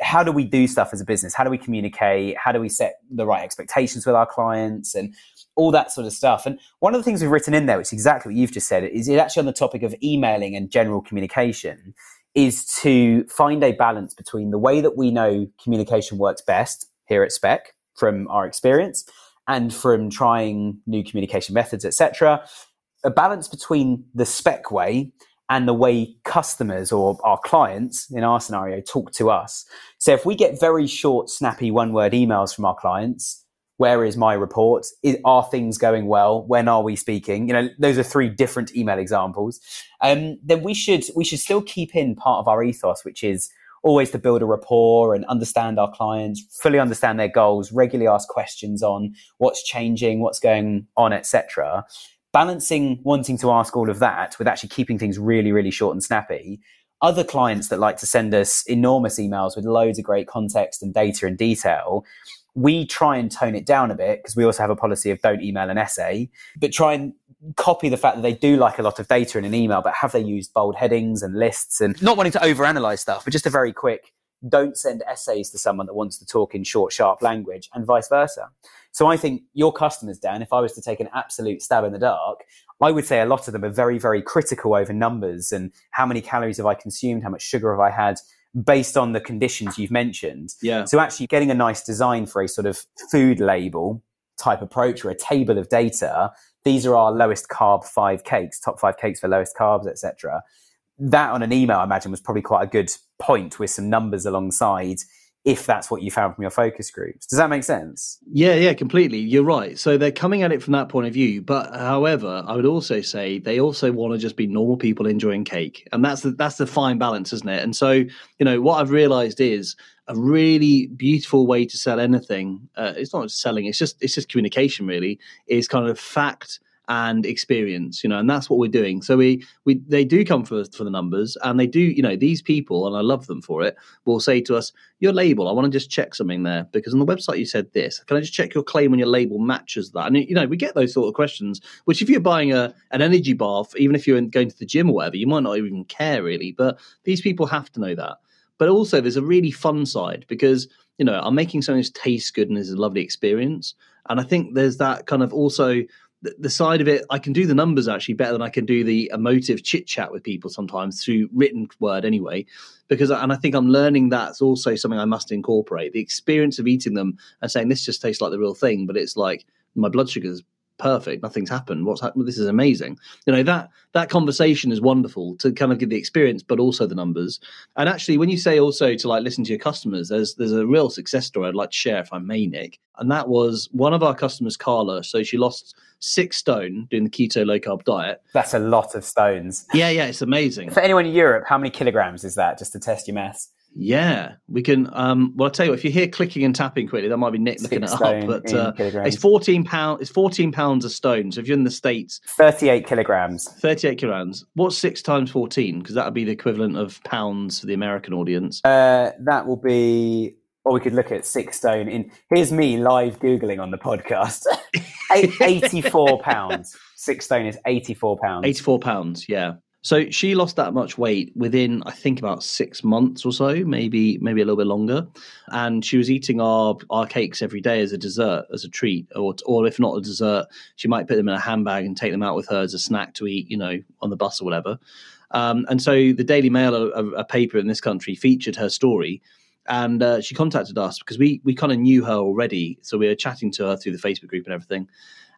how do we do stuff as a business? How do we communicate? How do we set the right expectations with our clients and all that sort of stuff? And one of the things we've written in there, which is exactly what you've just said, is actually on the topic of emailing and general communication, is to find a balance between the way that we know communication works best here at Spec from our experience and from trying new communication methods, etc. A balance between the Spec way and the way customers or our clients in our scenario talk to us. So if we get very short, snappy one word emails from our clients, where is my report? Is, are things going well? When are we speaking? You know, those are three different email examples. Um, then we should we should still keep in part of our ethos, which is always to build a rapport and understand our clients, fully understand their goals, regularly ask questions on what's changing, what's going on, etc balancing wanting to ask all of that with actually keeping things really, really short and snappy. Other clients that like to send us enormous emails with loads of great context and data and detail, we try and tone it down a bit because we also have a policy of don't email an essay, but try and copy the fact that they do like a lot of data in an email, but have they used bold headings and lists and not wanting to overanalyze stuff, but just a very quick don't send essays to someone that wants to talk in short, sharp language and vice versa. So I think your customers, Dan, if I was to take an absolute stab in the dark, I would say a lot of them are very, very critical over numbers and how many calories have I consumed, how much sugar have I had, based on the conditions you've mentioned. Yeah. So actually getting a nice design for a sort of food label type approach or a table of data, these are our lowest carb five cakes, top five cakes for lowest carbs, etc that on an email, I imagine, was probably quite a good point with some numbers alongside if that's what you found from your focus groups. Does that make sense? Yeah, yeah, completely. You're right. So they're coming at it from that point of view. But however, I would also say they also want to just be normal people enjoying cake. And that's the that's the fine balance, isn't it? And so, you know, what I've realized is a really beautiful way to sell anything. Uh, it's not selling, it's just it's just communication really, is kind of fact and experience you know and that's what we're doing. So we we they do come for for the numbers and they do you know these people and i love them for it will say to us your label i want to just check something there because on the website you said this. Can i just check your claim on your label matches that? And you know we get those sort of questions which if you're buying a an energy bar even if you're going to the gym or whatever you might not even care really but these people have to know that. But also there's a really fun side because you know i'm making something that tastes good and is a lovely experience and i think there's that kind of also the, side of it, I can do the numbers actually better than I can do the emotive chit chat with people sometimes through written word anyway. Because, and I think I'm learning that's also something I must incorporate the experience of eating them and saying this just tastes like the real thing, but it's like my blood sugar's perfect. Nothing's happened. What's happened? This is amazing. You know that that conversation is wonderful to kind of give the experience, but also the numbers. And actually, when you say also to like listen to your customers, there's there's a real success story I'd like to share if I may, Nick. And that was one of our customers, Carla. So she lost six stone doing the keto low carb diet. That's a lot of stones. Yeah, yeah, it's amazing. For anyone in Europe, how many kilograms is that? Just to test your maths. Yeah, we can. Um, well, I'll tell you what. If you hear clicking and tapping quickly, that might be Nick looking Six it up. But uh, it's fourteen pound. It's fourteen pounds a stone. So if you're in the states, Thirty-eight kilograms. thirty-eight kilograms. What's six times fourteen? Because that would be the equivalent of pounds for the American audience. Uh, that will be. Or we could look at six stone in. Here's me live googling on the podcast. Eighty-four pounds. Six stone is eighty-four pounds. Eighty-four pounds. Yeah. So she lost that much weight within, I think, about six months or so, maybe maybe a little bit longer. And she was eating our our cakes every day as a dessert, as a treat, or or if not a dessert, she might put them in a handbag and take them out with her as a snack to eat, you know, on the bus or whatever. Um, and so the Daily Mail, a, a- paper in this country, featured her story. And uh, she contacted us because we we kind of knew her already, so we were chatting to her through the Facebook group and everything.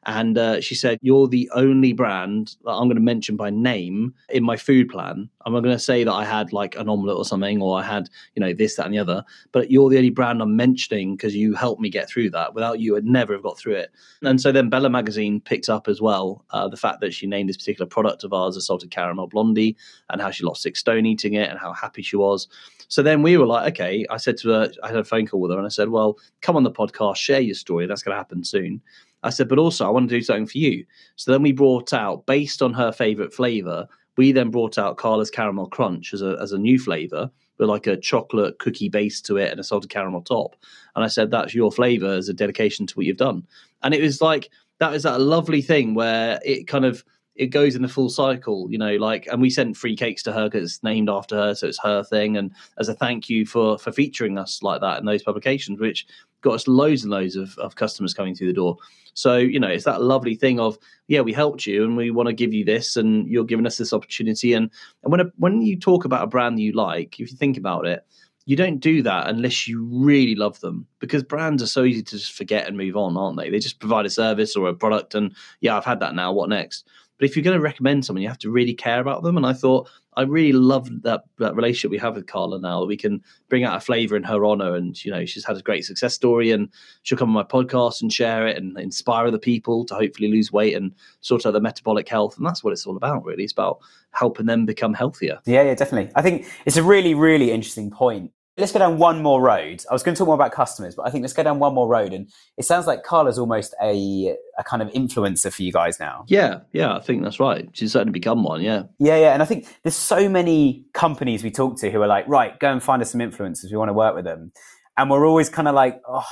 And uh, she said, You're the only brand that I'm going to mention by name in my food plan. I'm going to say that I had like an omelette or something, or I had, you know, this, that, and the other, but you're the only brand I'm mentioning because you helped me get through that. Without you, I'd never have got through it. And so then Bella Magazine picked up as well uh, the fact that she named this particular product of ours a salted caramel blondie and how she lost six stone eating it and how happy she was. So then we were like, okay, I said to her, I had a phone call with her and I said, well, come on the podcast, share your story. That's going to happen soon. I said, but also I want to do something for you. So then we brought out, based on her favorite flavor, we then brought out Carla's Caramel Crunch as a, as a new flavor with like a chocolate cookie base to it and a salted caramel top. And I said, that's your flavor as a dedication to what you've done. And it was like, that was that lovely thing where it kind of, it goes in the full cycle, you know, like, and we sent free cakes to her because it's named after her, so it's her thing. And as a thank you for for featuring us like that in those publications, which got us loads and loads of, of customers coming through the door. So, you know, it's that lovely thing of, yeah, we helped you and we want to give you this and you're giving us this opportunity. And, and when, a, when you talk about a brand that you like, if you think about it, you don't do that unless you really love them because brands are so easy to just forget and move on, aren't they? They just provide a service or a product and, yeah, I've had that now. What next? But if you're going to recommend someone, you have to really care about them. And I thought I really love that that relationship we have with Carla now. We can bring out a flavour in her honour, and you know she's had a great success story, and she'll come on my podcast and share it and inspire other people to hopefully lose weight and sort out their metabolic health. And that's what it's all about, really. It's about helping them become healthier. Yeah, yeah, definitely. I think it's a really, really interesting point. Let's go down one more road. I was going to talk more about customers, but I think let's go down one more road. And it sounds like Carla's almost a, a kind of influencer for you guys now. Yeah, yeah, I think that's right. She's certainly become one. Yeah, Yeah, yeah. And I think there's so many companies we talk to who are like, right, go and find us some influencers. We want to work with them. And we're always kind of like, oh,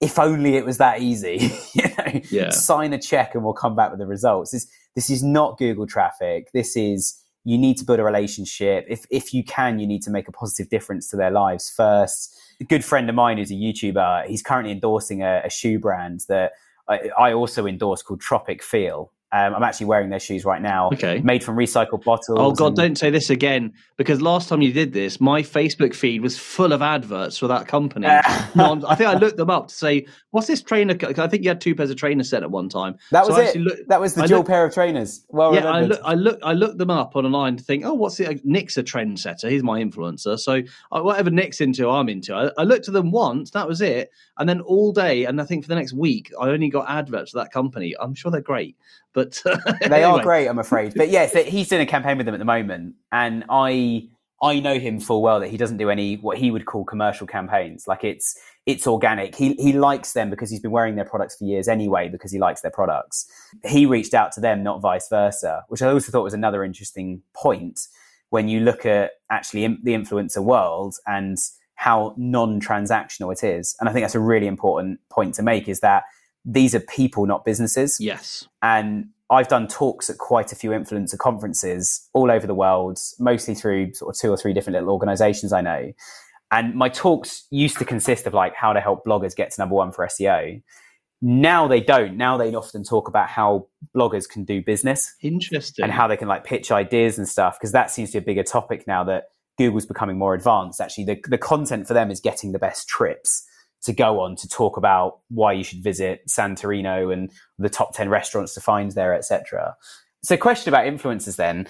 if only it was that easy. you know, Yeah. sign a check and we'll come back with the results. This, this is not Google traffic. This is, you need to build a relationship. If, if you can, you need to make a positive difference to their lives first. A good friend of mine who's a YouTuber, he's currently endorsing a, a shoe brand that I, I also endorse called Tropicfeel. Um, I'm actually wearing their shoes right now. Okay. Made from recycled bottles. Oh God! and- Don't say this again because last time you did this, my Facebook feed was full of adverts for that company. I think I looked them up to say, "What's this trainer?" I think you had two pairs of trainers set at one time. That So was I it. looked- that was the I dual looked- pair of trainers. Well yeah, I look, I look, I looked them up online to think, oh, what's it? Nick's a trendsetter. He's my influencer. So uh, whatever Nick's into, I'm into. I, I looked at them once, that was it, and then all day, and I think for the next week, I only got adverts for that company. I'm sure they're great, but uh, they are great, I'm afraid. But yes, that he's doing a campaign with them at the moment, and I I know him full well that he doesn't do any what he would call commercial campaigns. Like it's it's organic. He he likes them because he's been wearing their products for years anyway because he likes their products. He reached out to them, not vice versa, which I also thought was another interesting point when you look at actually in, the influencer world and how non-transactional it is. And I think that's a really important point to make is that these are people, not businesses. Yes. And I've done talks at quite a few influencer conferences all over the world, mostly through sort of two or three different little organizations I know. And my talks used to consist of like how to help bloggers get to number one for SEO. Now they don't. Now they often talk about how bloggers can do business Interesting. and how they can like pitch ideas and stuff because that seems to be a bigger topic now that Google's becoming more advanced. Actually, the, the content for them is getting the best trips to go on to talk about why you should visit Santorini and the top 10 restaurants to find there, etc. So, question about influencers then.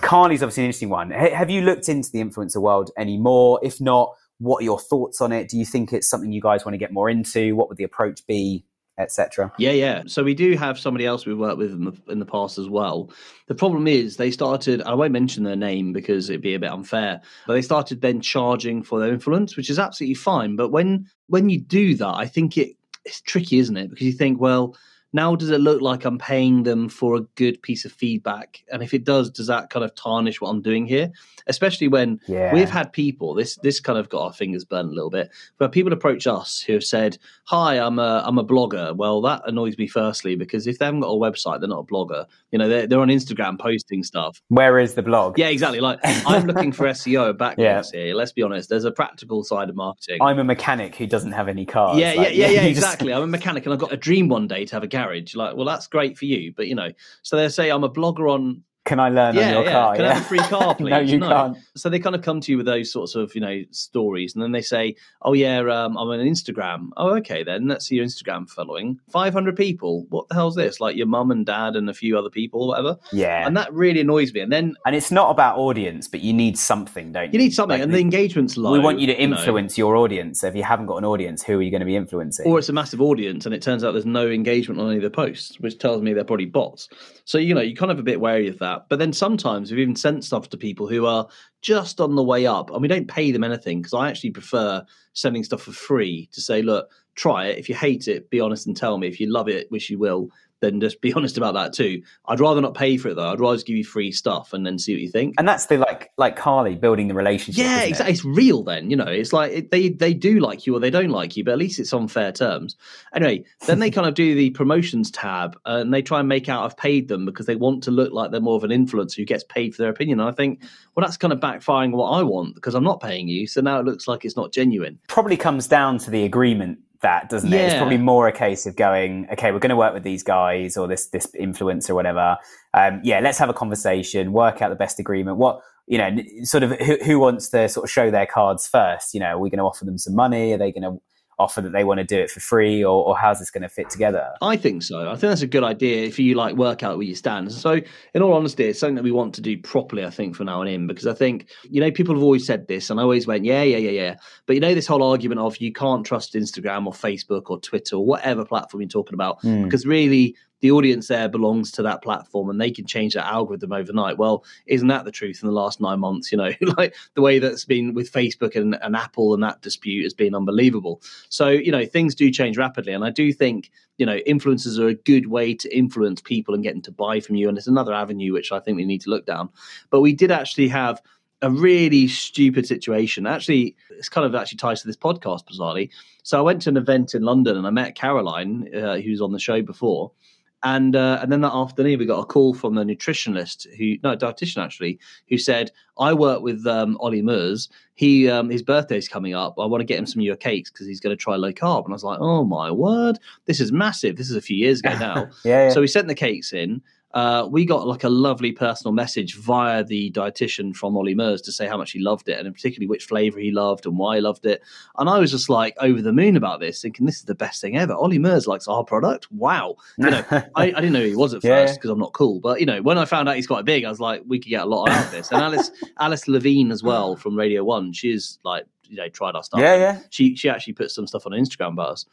Carly's obviously an interesting one. H- have you looked into the influencer world anymore? If not, what are your thoughts on it? Do you think it's something you guys want to get more into? What would the approach be? Etc. Yeah, yeah. So we do have somebody else we've worked with in the, in the past as well. The problem is they started. I won't mention their name because it'd be a bit unfair. But they started then charging for their influence, which is absolutely fine. But when when you do that, I think it it's tricky, isn't it? Because you think, well, now does it look like I'm paying them for a good piece of feedback? And if it does, does that kind of tarnish what I'm doing here? Especially when yeah. we've had people, this this kind of got our fingers burned a little bit, where people approach us who have said, Hi, I'm a I'm a blogger. Well, that annoys me firstly, because if they haven't got a website, they're not a blogger. You know, they're they're on Instagram posting stuff. Where is the blog? Yeah, exactly. Like I'm looking for SEO backlinks yeah. here. Let's be honest. There's a practical side of marketing. I'm a mechanic who doesn't have any cars. Yeah, like, yeah, yeah, yeah, exactly. I'm a mechanic and I've got a dream one day to have a garage. Like, well, that's great for you, but you know, so they say I'm a blogger on can I learn yeah, on your yeah. car? Can yeah. I have a free car, please? no, you no. can't. So they kind of come to you with those sorts of, you know, stories, and then they say, "Oh yeah, um, I'm on Instagram." Oh, okay, then let's see your Instagram following. Five hundred people. What the hell's this? Like your mum and dad and a few other people, whatever. Yeah, and that really annoys me. And then, and it's not about audience, but you need something, don't you? You need something, like and the, the, engagement's low. We want you to influence you know. your audience. So if you haven't got an audience, who are you going to be influencing? Or it's a massive audience, and it turns out there's no engagement on any of the posts, which tells me they're probably bots. So you know, you're kind of a bit wary of that. But then sometimes sometimes we've even sent stuff to people who are just on the way up and we don't pay them anything because I actually prefer sending stuff for free to say, look, try it. If you hate it, be honest and tell me. If you love it, which you will, then just be honest about that too. I'd rather not pay for it though. I'd rather just give you free stuff and then see what you think. And that's the like like Carly building the relationship. Yeah, exactly. It? It's real then. You know, it's like it, they they do like you or they don't like you, but at least it's on fair terms. Anyway, then they kind of do the promotions tab uh, and they try and make out I've paid them because they want to look like they're more of an influencer who gets paid for their opinion. And I think, well, that's kind of backfiring what I want because I'm not paying you. So now it looks like it's not genuine. Probably comes down to the agreement that, doesn't yeah. it? It's probably more a case of going, okay, we're going to work with these guys or this this influencer or whatever. Um, yeah, let's have a conversation, work out the best agreement. What you know, sort of who, who wants to sort of show their cards first? You know, are we going to offer them some money? Are they going to offer that they want to do it for free or, or how's this going to fit together? I think so. I think that's a good idea if you like work out where you stand. So, in all honesty, it's something that we want to do properly, I think, from now on in, because I think, you know, people have always said this and I always went, yeah, yeah, yeah, yeah. But you know, this whole argument of you can't trust Instagram or Facebook or Twitter or whatever platform you're talking about, mm. because really the audience there belongs to that platform and they can change that algorithm overnight. Well, isn't that the truth in the last nine months? You know, like the way that's been with Facebook and, and Apple and that dispute has been unbelievable. So, you know, things do change rapidly. And I do think, you know, influencers are a good way to influence people and get them to buy from you. And it's another avenue which I think we need to look down. But we did actually have a really stupid situation. Actually, it's kind of actually ties to this podcast, bizarrely. So I went to an event in London and I met Caroline, uh, who's on the show before and uh, and then that afternoon we got a call from the nutritionist who no dietitian actually who said I work with um, Ollie Murs. He um, his birthday's coming up. I want to get him some of your cakes because he's going to try low carb. And I was like, oh my word, this is massive. This is a few years ago now. yeah, yeah. So we sent the cakes in uh, we got like a lovely personal message via the dietitian from Ollie Murs to say how much he loved it and particularly which flavor he loved and why he loved it. And I was just like over the moon about this, thinking this is the best thing ever. Ollie Murs likes our product. Wow. You know, I, I, didn't know who he was at first because. I'm not cool. But you know, when I found out he's quite big, I was like, we could get a lot out of this. And Alice Alice Levine as well from Radio One, she's like, you know, tried our stuff. Yeah, yeah. She she actually put some stuff on Instagram about us.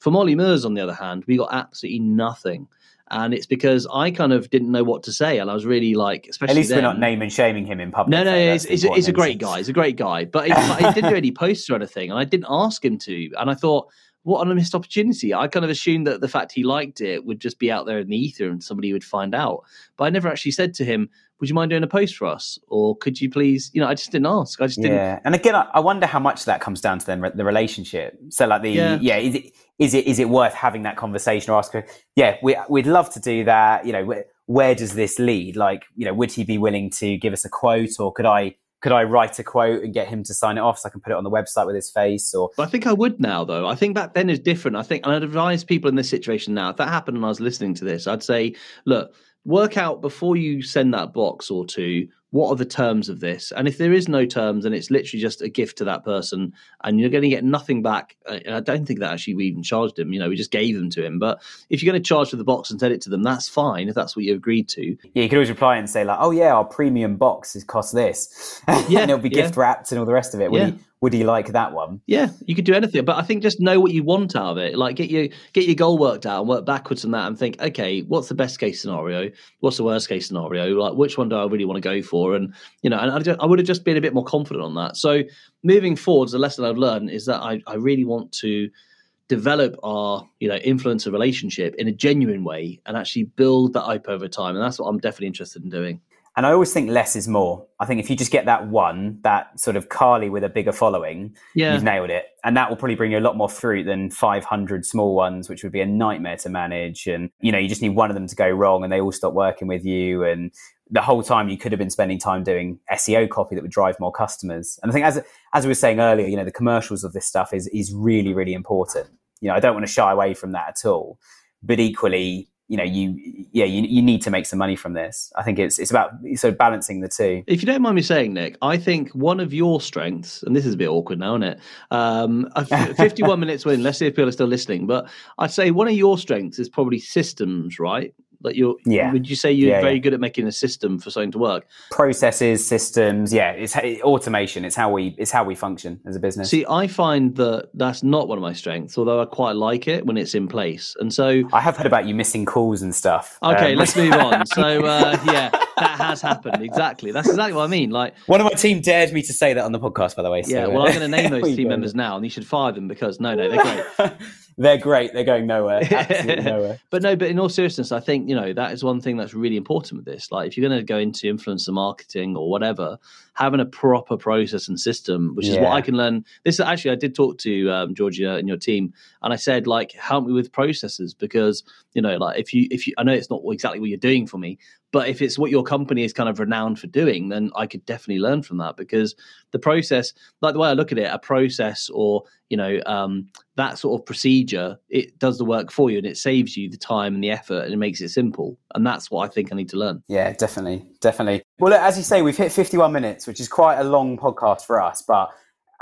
From Ollie Murs, on the other hand, we got absolutely nothing and it's because I kind of didn't know what to say, and I was really like, especially at least then, we're not name and shaming him in public. No, no, it's, it's, it's a great guy. He's a great guy, but he, he didn't do any posts or anything, and I didn't ask him to, and I thought. What a missed opportunity. I kind of assumed that the fact he liked it would just be out there in the ether and somebody would find out. But I never actually said to him, would you mind doing a post for us or could you please you know i just didn't ask i just didn't yeah and again i wonder how much that comes down to then the relationship so like the yeah, yeah is it is it is it worth having that conversation or ask her yeah we, we'd love to do that you know where, where does this lead like you know would he be willing to give us a quote or could i could I write a quote and get him to sign it off so I can put it on the website with his face? Or I think I would now, though. I think back then is different. I think, and I'd advise people in this situation now. If that happened and I was listening to this, I'd say, look, work out before you send that box or two what are the terms of this? And if there is no terms and it's literally just a gift to that person and you're going to get nothing back, I don't think that actually we even charged him. You know, we just gave them to him. But if you're going to charge for the box and send it to them, that's fine if that's what you agreed to. Yeah, you could always reply and say like, "Oh yeah, our premium box is cost this," yeah, and it'll be yeah. gift wrapped and all the rest of it. Would yeah. he would he like that one? Yeah, you could do anything, but I think just know what you want out of it. Like get your get your goal worked out and work backwards from that, and think, okay, what's the best case scenario? What's the worst case scenario? Like which one do I really want to go for? And you know, and I, I would have just been a bit more confident on that. So moving forwards, the lesson I've learned is that I, I really want to develop our you know influencer relationship in a genuine way and actually build that up over time and that's what i'm definitely interested in doing and I always think less is more. I think if you just get that one, that sort of Carly with a bigger following, yeah. you've nailed it. And that will probably bring you a lot more fruit than 500 small ones, which would be a nightmare to manage. And, you know, you just need one of them to go wrong and they all stop working with you. And the whole time you could have been spending time doing SEO copy that would drive more customers. And I think as, as we were saying earlier, you know, the commercials of this stuff is, is really, really important. You know, I don't want to shy away from that at all. But equally, you know you yeah you, you need to make some money from this. I think it's it's about sort of balancing the two. If you don't mind me saying nick i think one of your strengths and this is a bit awkward now isn't it? Um 51 minutes in let's see if people are still listening but i'd say one of your strengths is probably systems right like you're, yeah. Would you say you're yeah, very yeah. good at making a system for something to work? Processes, systems, yeah. It's automation. It's how we it's how we function as a business. See, I find that that's not one of my strengths, although I quite like it when it's in place. And so I have heard about you missing calls and stuff. Okay, um, let's move on. So uh, yeah, that has happened. Exactly. That's exactly what I mean. Like one of my team dared me to say that on the podcast, by the way. So, yeah. Well, I'm going to name those team members now, and you should fire them because no, no, they're great. they're great. They're going nowhere. Absolutely nowhere. but no, but in all seriousness, I think you know that is one thing that's really important with this. Like, if you're going to go into influencer marketing or whatever, having a proper process and system, which is what I can learn. This actually, I did talk to um, Georgia and your team, and I said like, help me with processes because you know, like if you if you, I know it's not exactly what you're doing for me, but if it's what your company is kind of renowned for doing, then I could definitely learn from that because the process, like the way I look at it, a process or you know um, that sort of procedure, it does the work for you and it saves you the time and the effort and it makes it simple. And that's what I think I need to learn. Yeah, definitely, definitely. Well, as you say, we've hit 51 minutes, which is quite a long podcast for us, but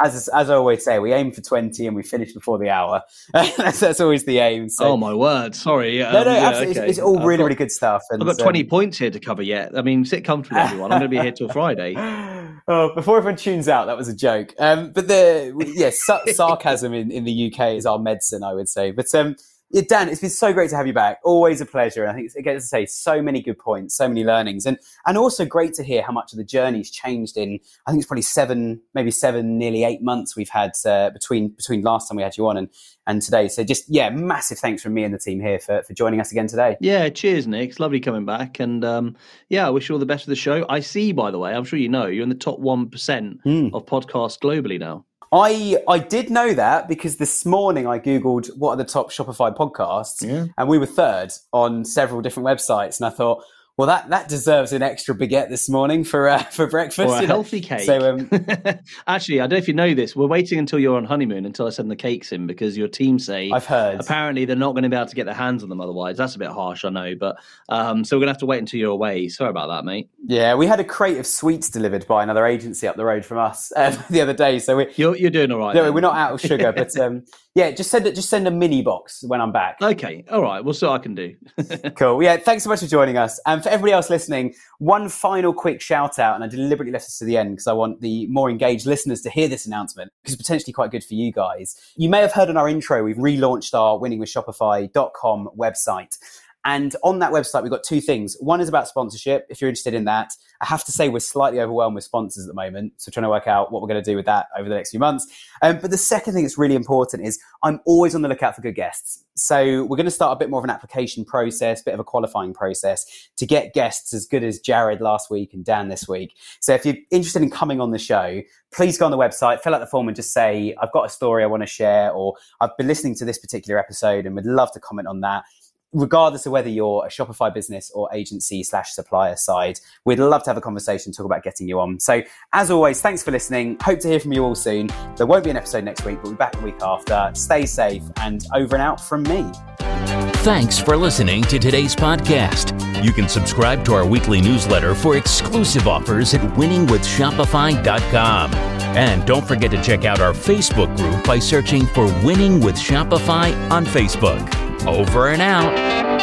as as I always say, we aim for twenty and we finish before the hour. that's, that's, always the aim. So. Oh my word! Sorry. Um, no, no, yeah, okay. it's, it's, all really, got, really good stuff. And, I've got twenty um, points here to cover yet. I mean, sit comfortably, everyone. I'm going to be here till Friday. oh, before everyone tunes out, that was a joke. Um, but the yes, yeah, sarcasm in, in the UK is our medicine, I would say. But um, yeah, Dan, it's been so great to have you back. Always a pleasure. And I think, it's, again, as I say, so many good points, so many learnings, and and also great to hear how much of the journey's changed in. I think it's probably seven, maybe seven, nearly eight months we've had uh, between between last time we had you on and and today. So just yeah, massive thanks from me and the team here for for joining us again today. Yeah, cheers, Nick. It's lovely coming back, and um, yeah, I wish you all the best of the show. I see, by the way, I'm sure you know, you're in the top one percent mm. of podcasts globally now. I I did know that because this morning I googled what are the top Shopify podcasts, yeah. and we were third on several different websites, and I thought, well, that, that deserves an extra baguette this morning for uh, for breakfast. Or a healthy cake. So, um... Actually, I don't know if you know this. We're waiting until you're on honeymoon until I send the cakes in because your team say I've heard apparently they're not going to be able to get their hands on them otherwise. That's a bit harsh, I know, but um, so we're gonna have to wait until you're away. Sorry about that, mate. Yeah, we had a crate of sweets delivered by another agency up the road from us um, the other day. So we you're you're doing all right. No, we're not out of sugar, but um, yeah, just send it. Just send a mini box when I'm back. Okay, all right. We'll see what I can do. cool. Yeah, thanks so much for joining us, and for everybody else listening, one final quick shout out, and I deliberately left this to the end because I want the more engaged listeners to hear this announcement because it's potentially quite good for you guys. You may have heard in our intro we've relaunched our winningwithshopify.com website. And on that website, we've got two things. One is about sponsorship, if you're interested in that. I have to say, we're slightly overwhelmed with sponsors at the moment. So, trying to work out what we're going to do with that over the next few months. Um, but the second thing that's really important is I'm always on the lookout for good guests. So, we're going to start a bit more of an application process, a bit of a qualifying process to get guests as good as Jared last week and Dan this week. So, if you're interested in coming on the show, please go on the website, fill out the form, and just say, I've got a story I want to share, or I've been listening to this particular episode and would love to comment on that regardless of whether you're a Shopify business or agency slash supplier side, we'd love to have a conversation, talk about getting you on. So, as always, thanks for listening. Hope to hear from you all soon. There won't be an episode next week, but we'll be back the week after. Stay safe and over and out from me. Thanks for listening to today's podcast. You can subscribe to our weekly newsletter for exclusive offers at winningwithshopify.com. And don't forget to check out our Facebook group by searching for Winning with Shopify on Facebook. Over and out.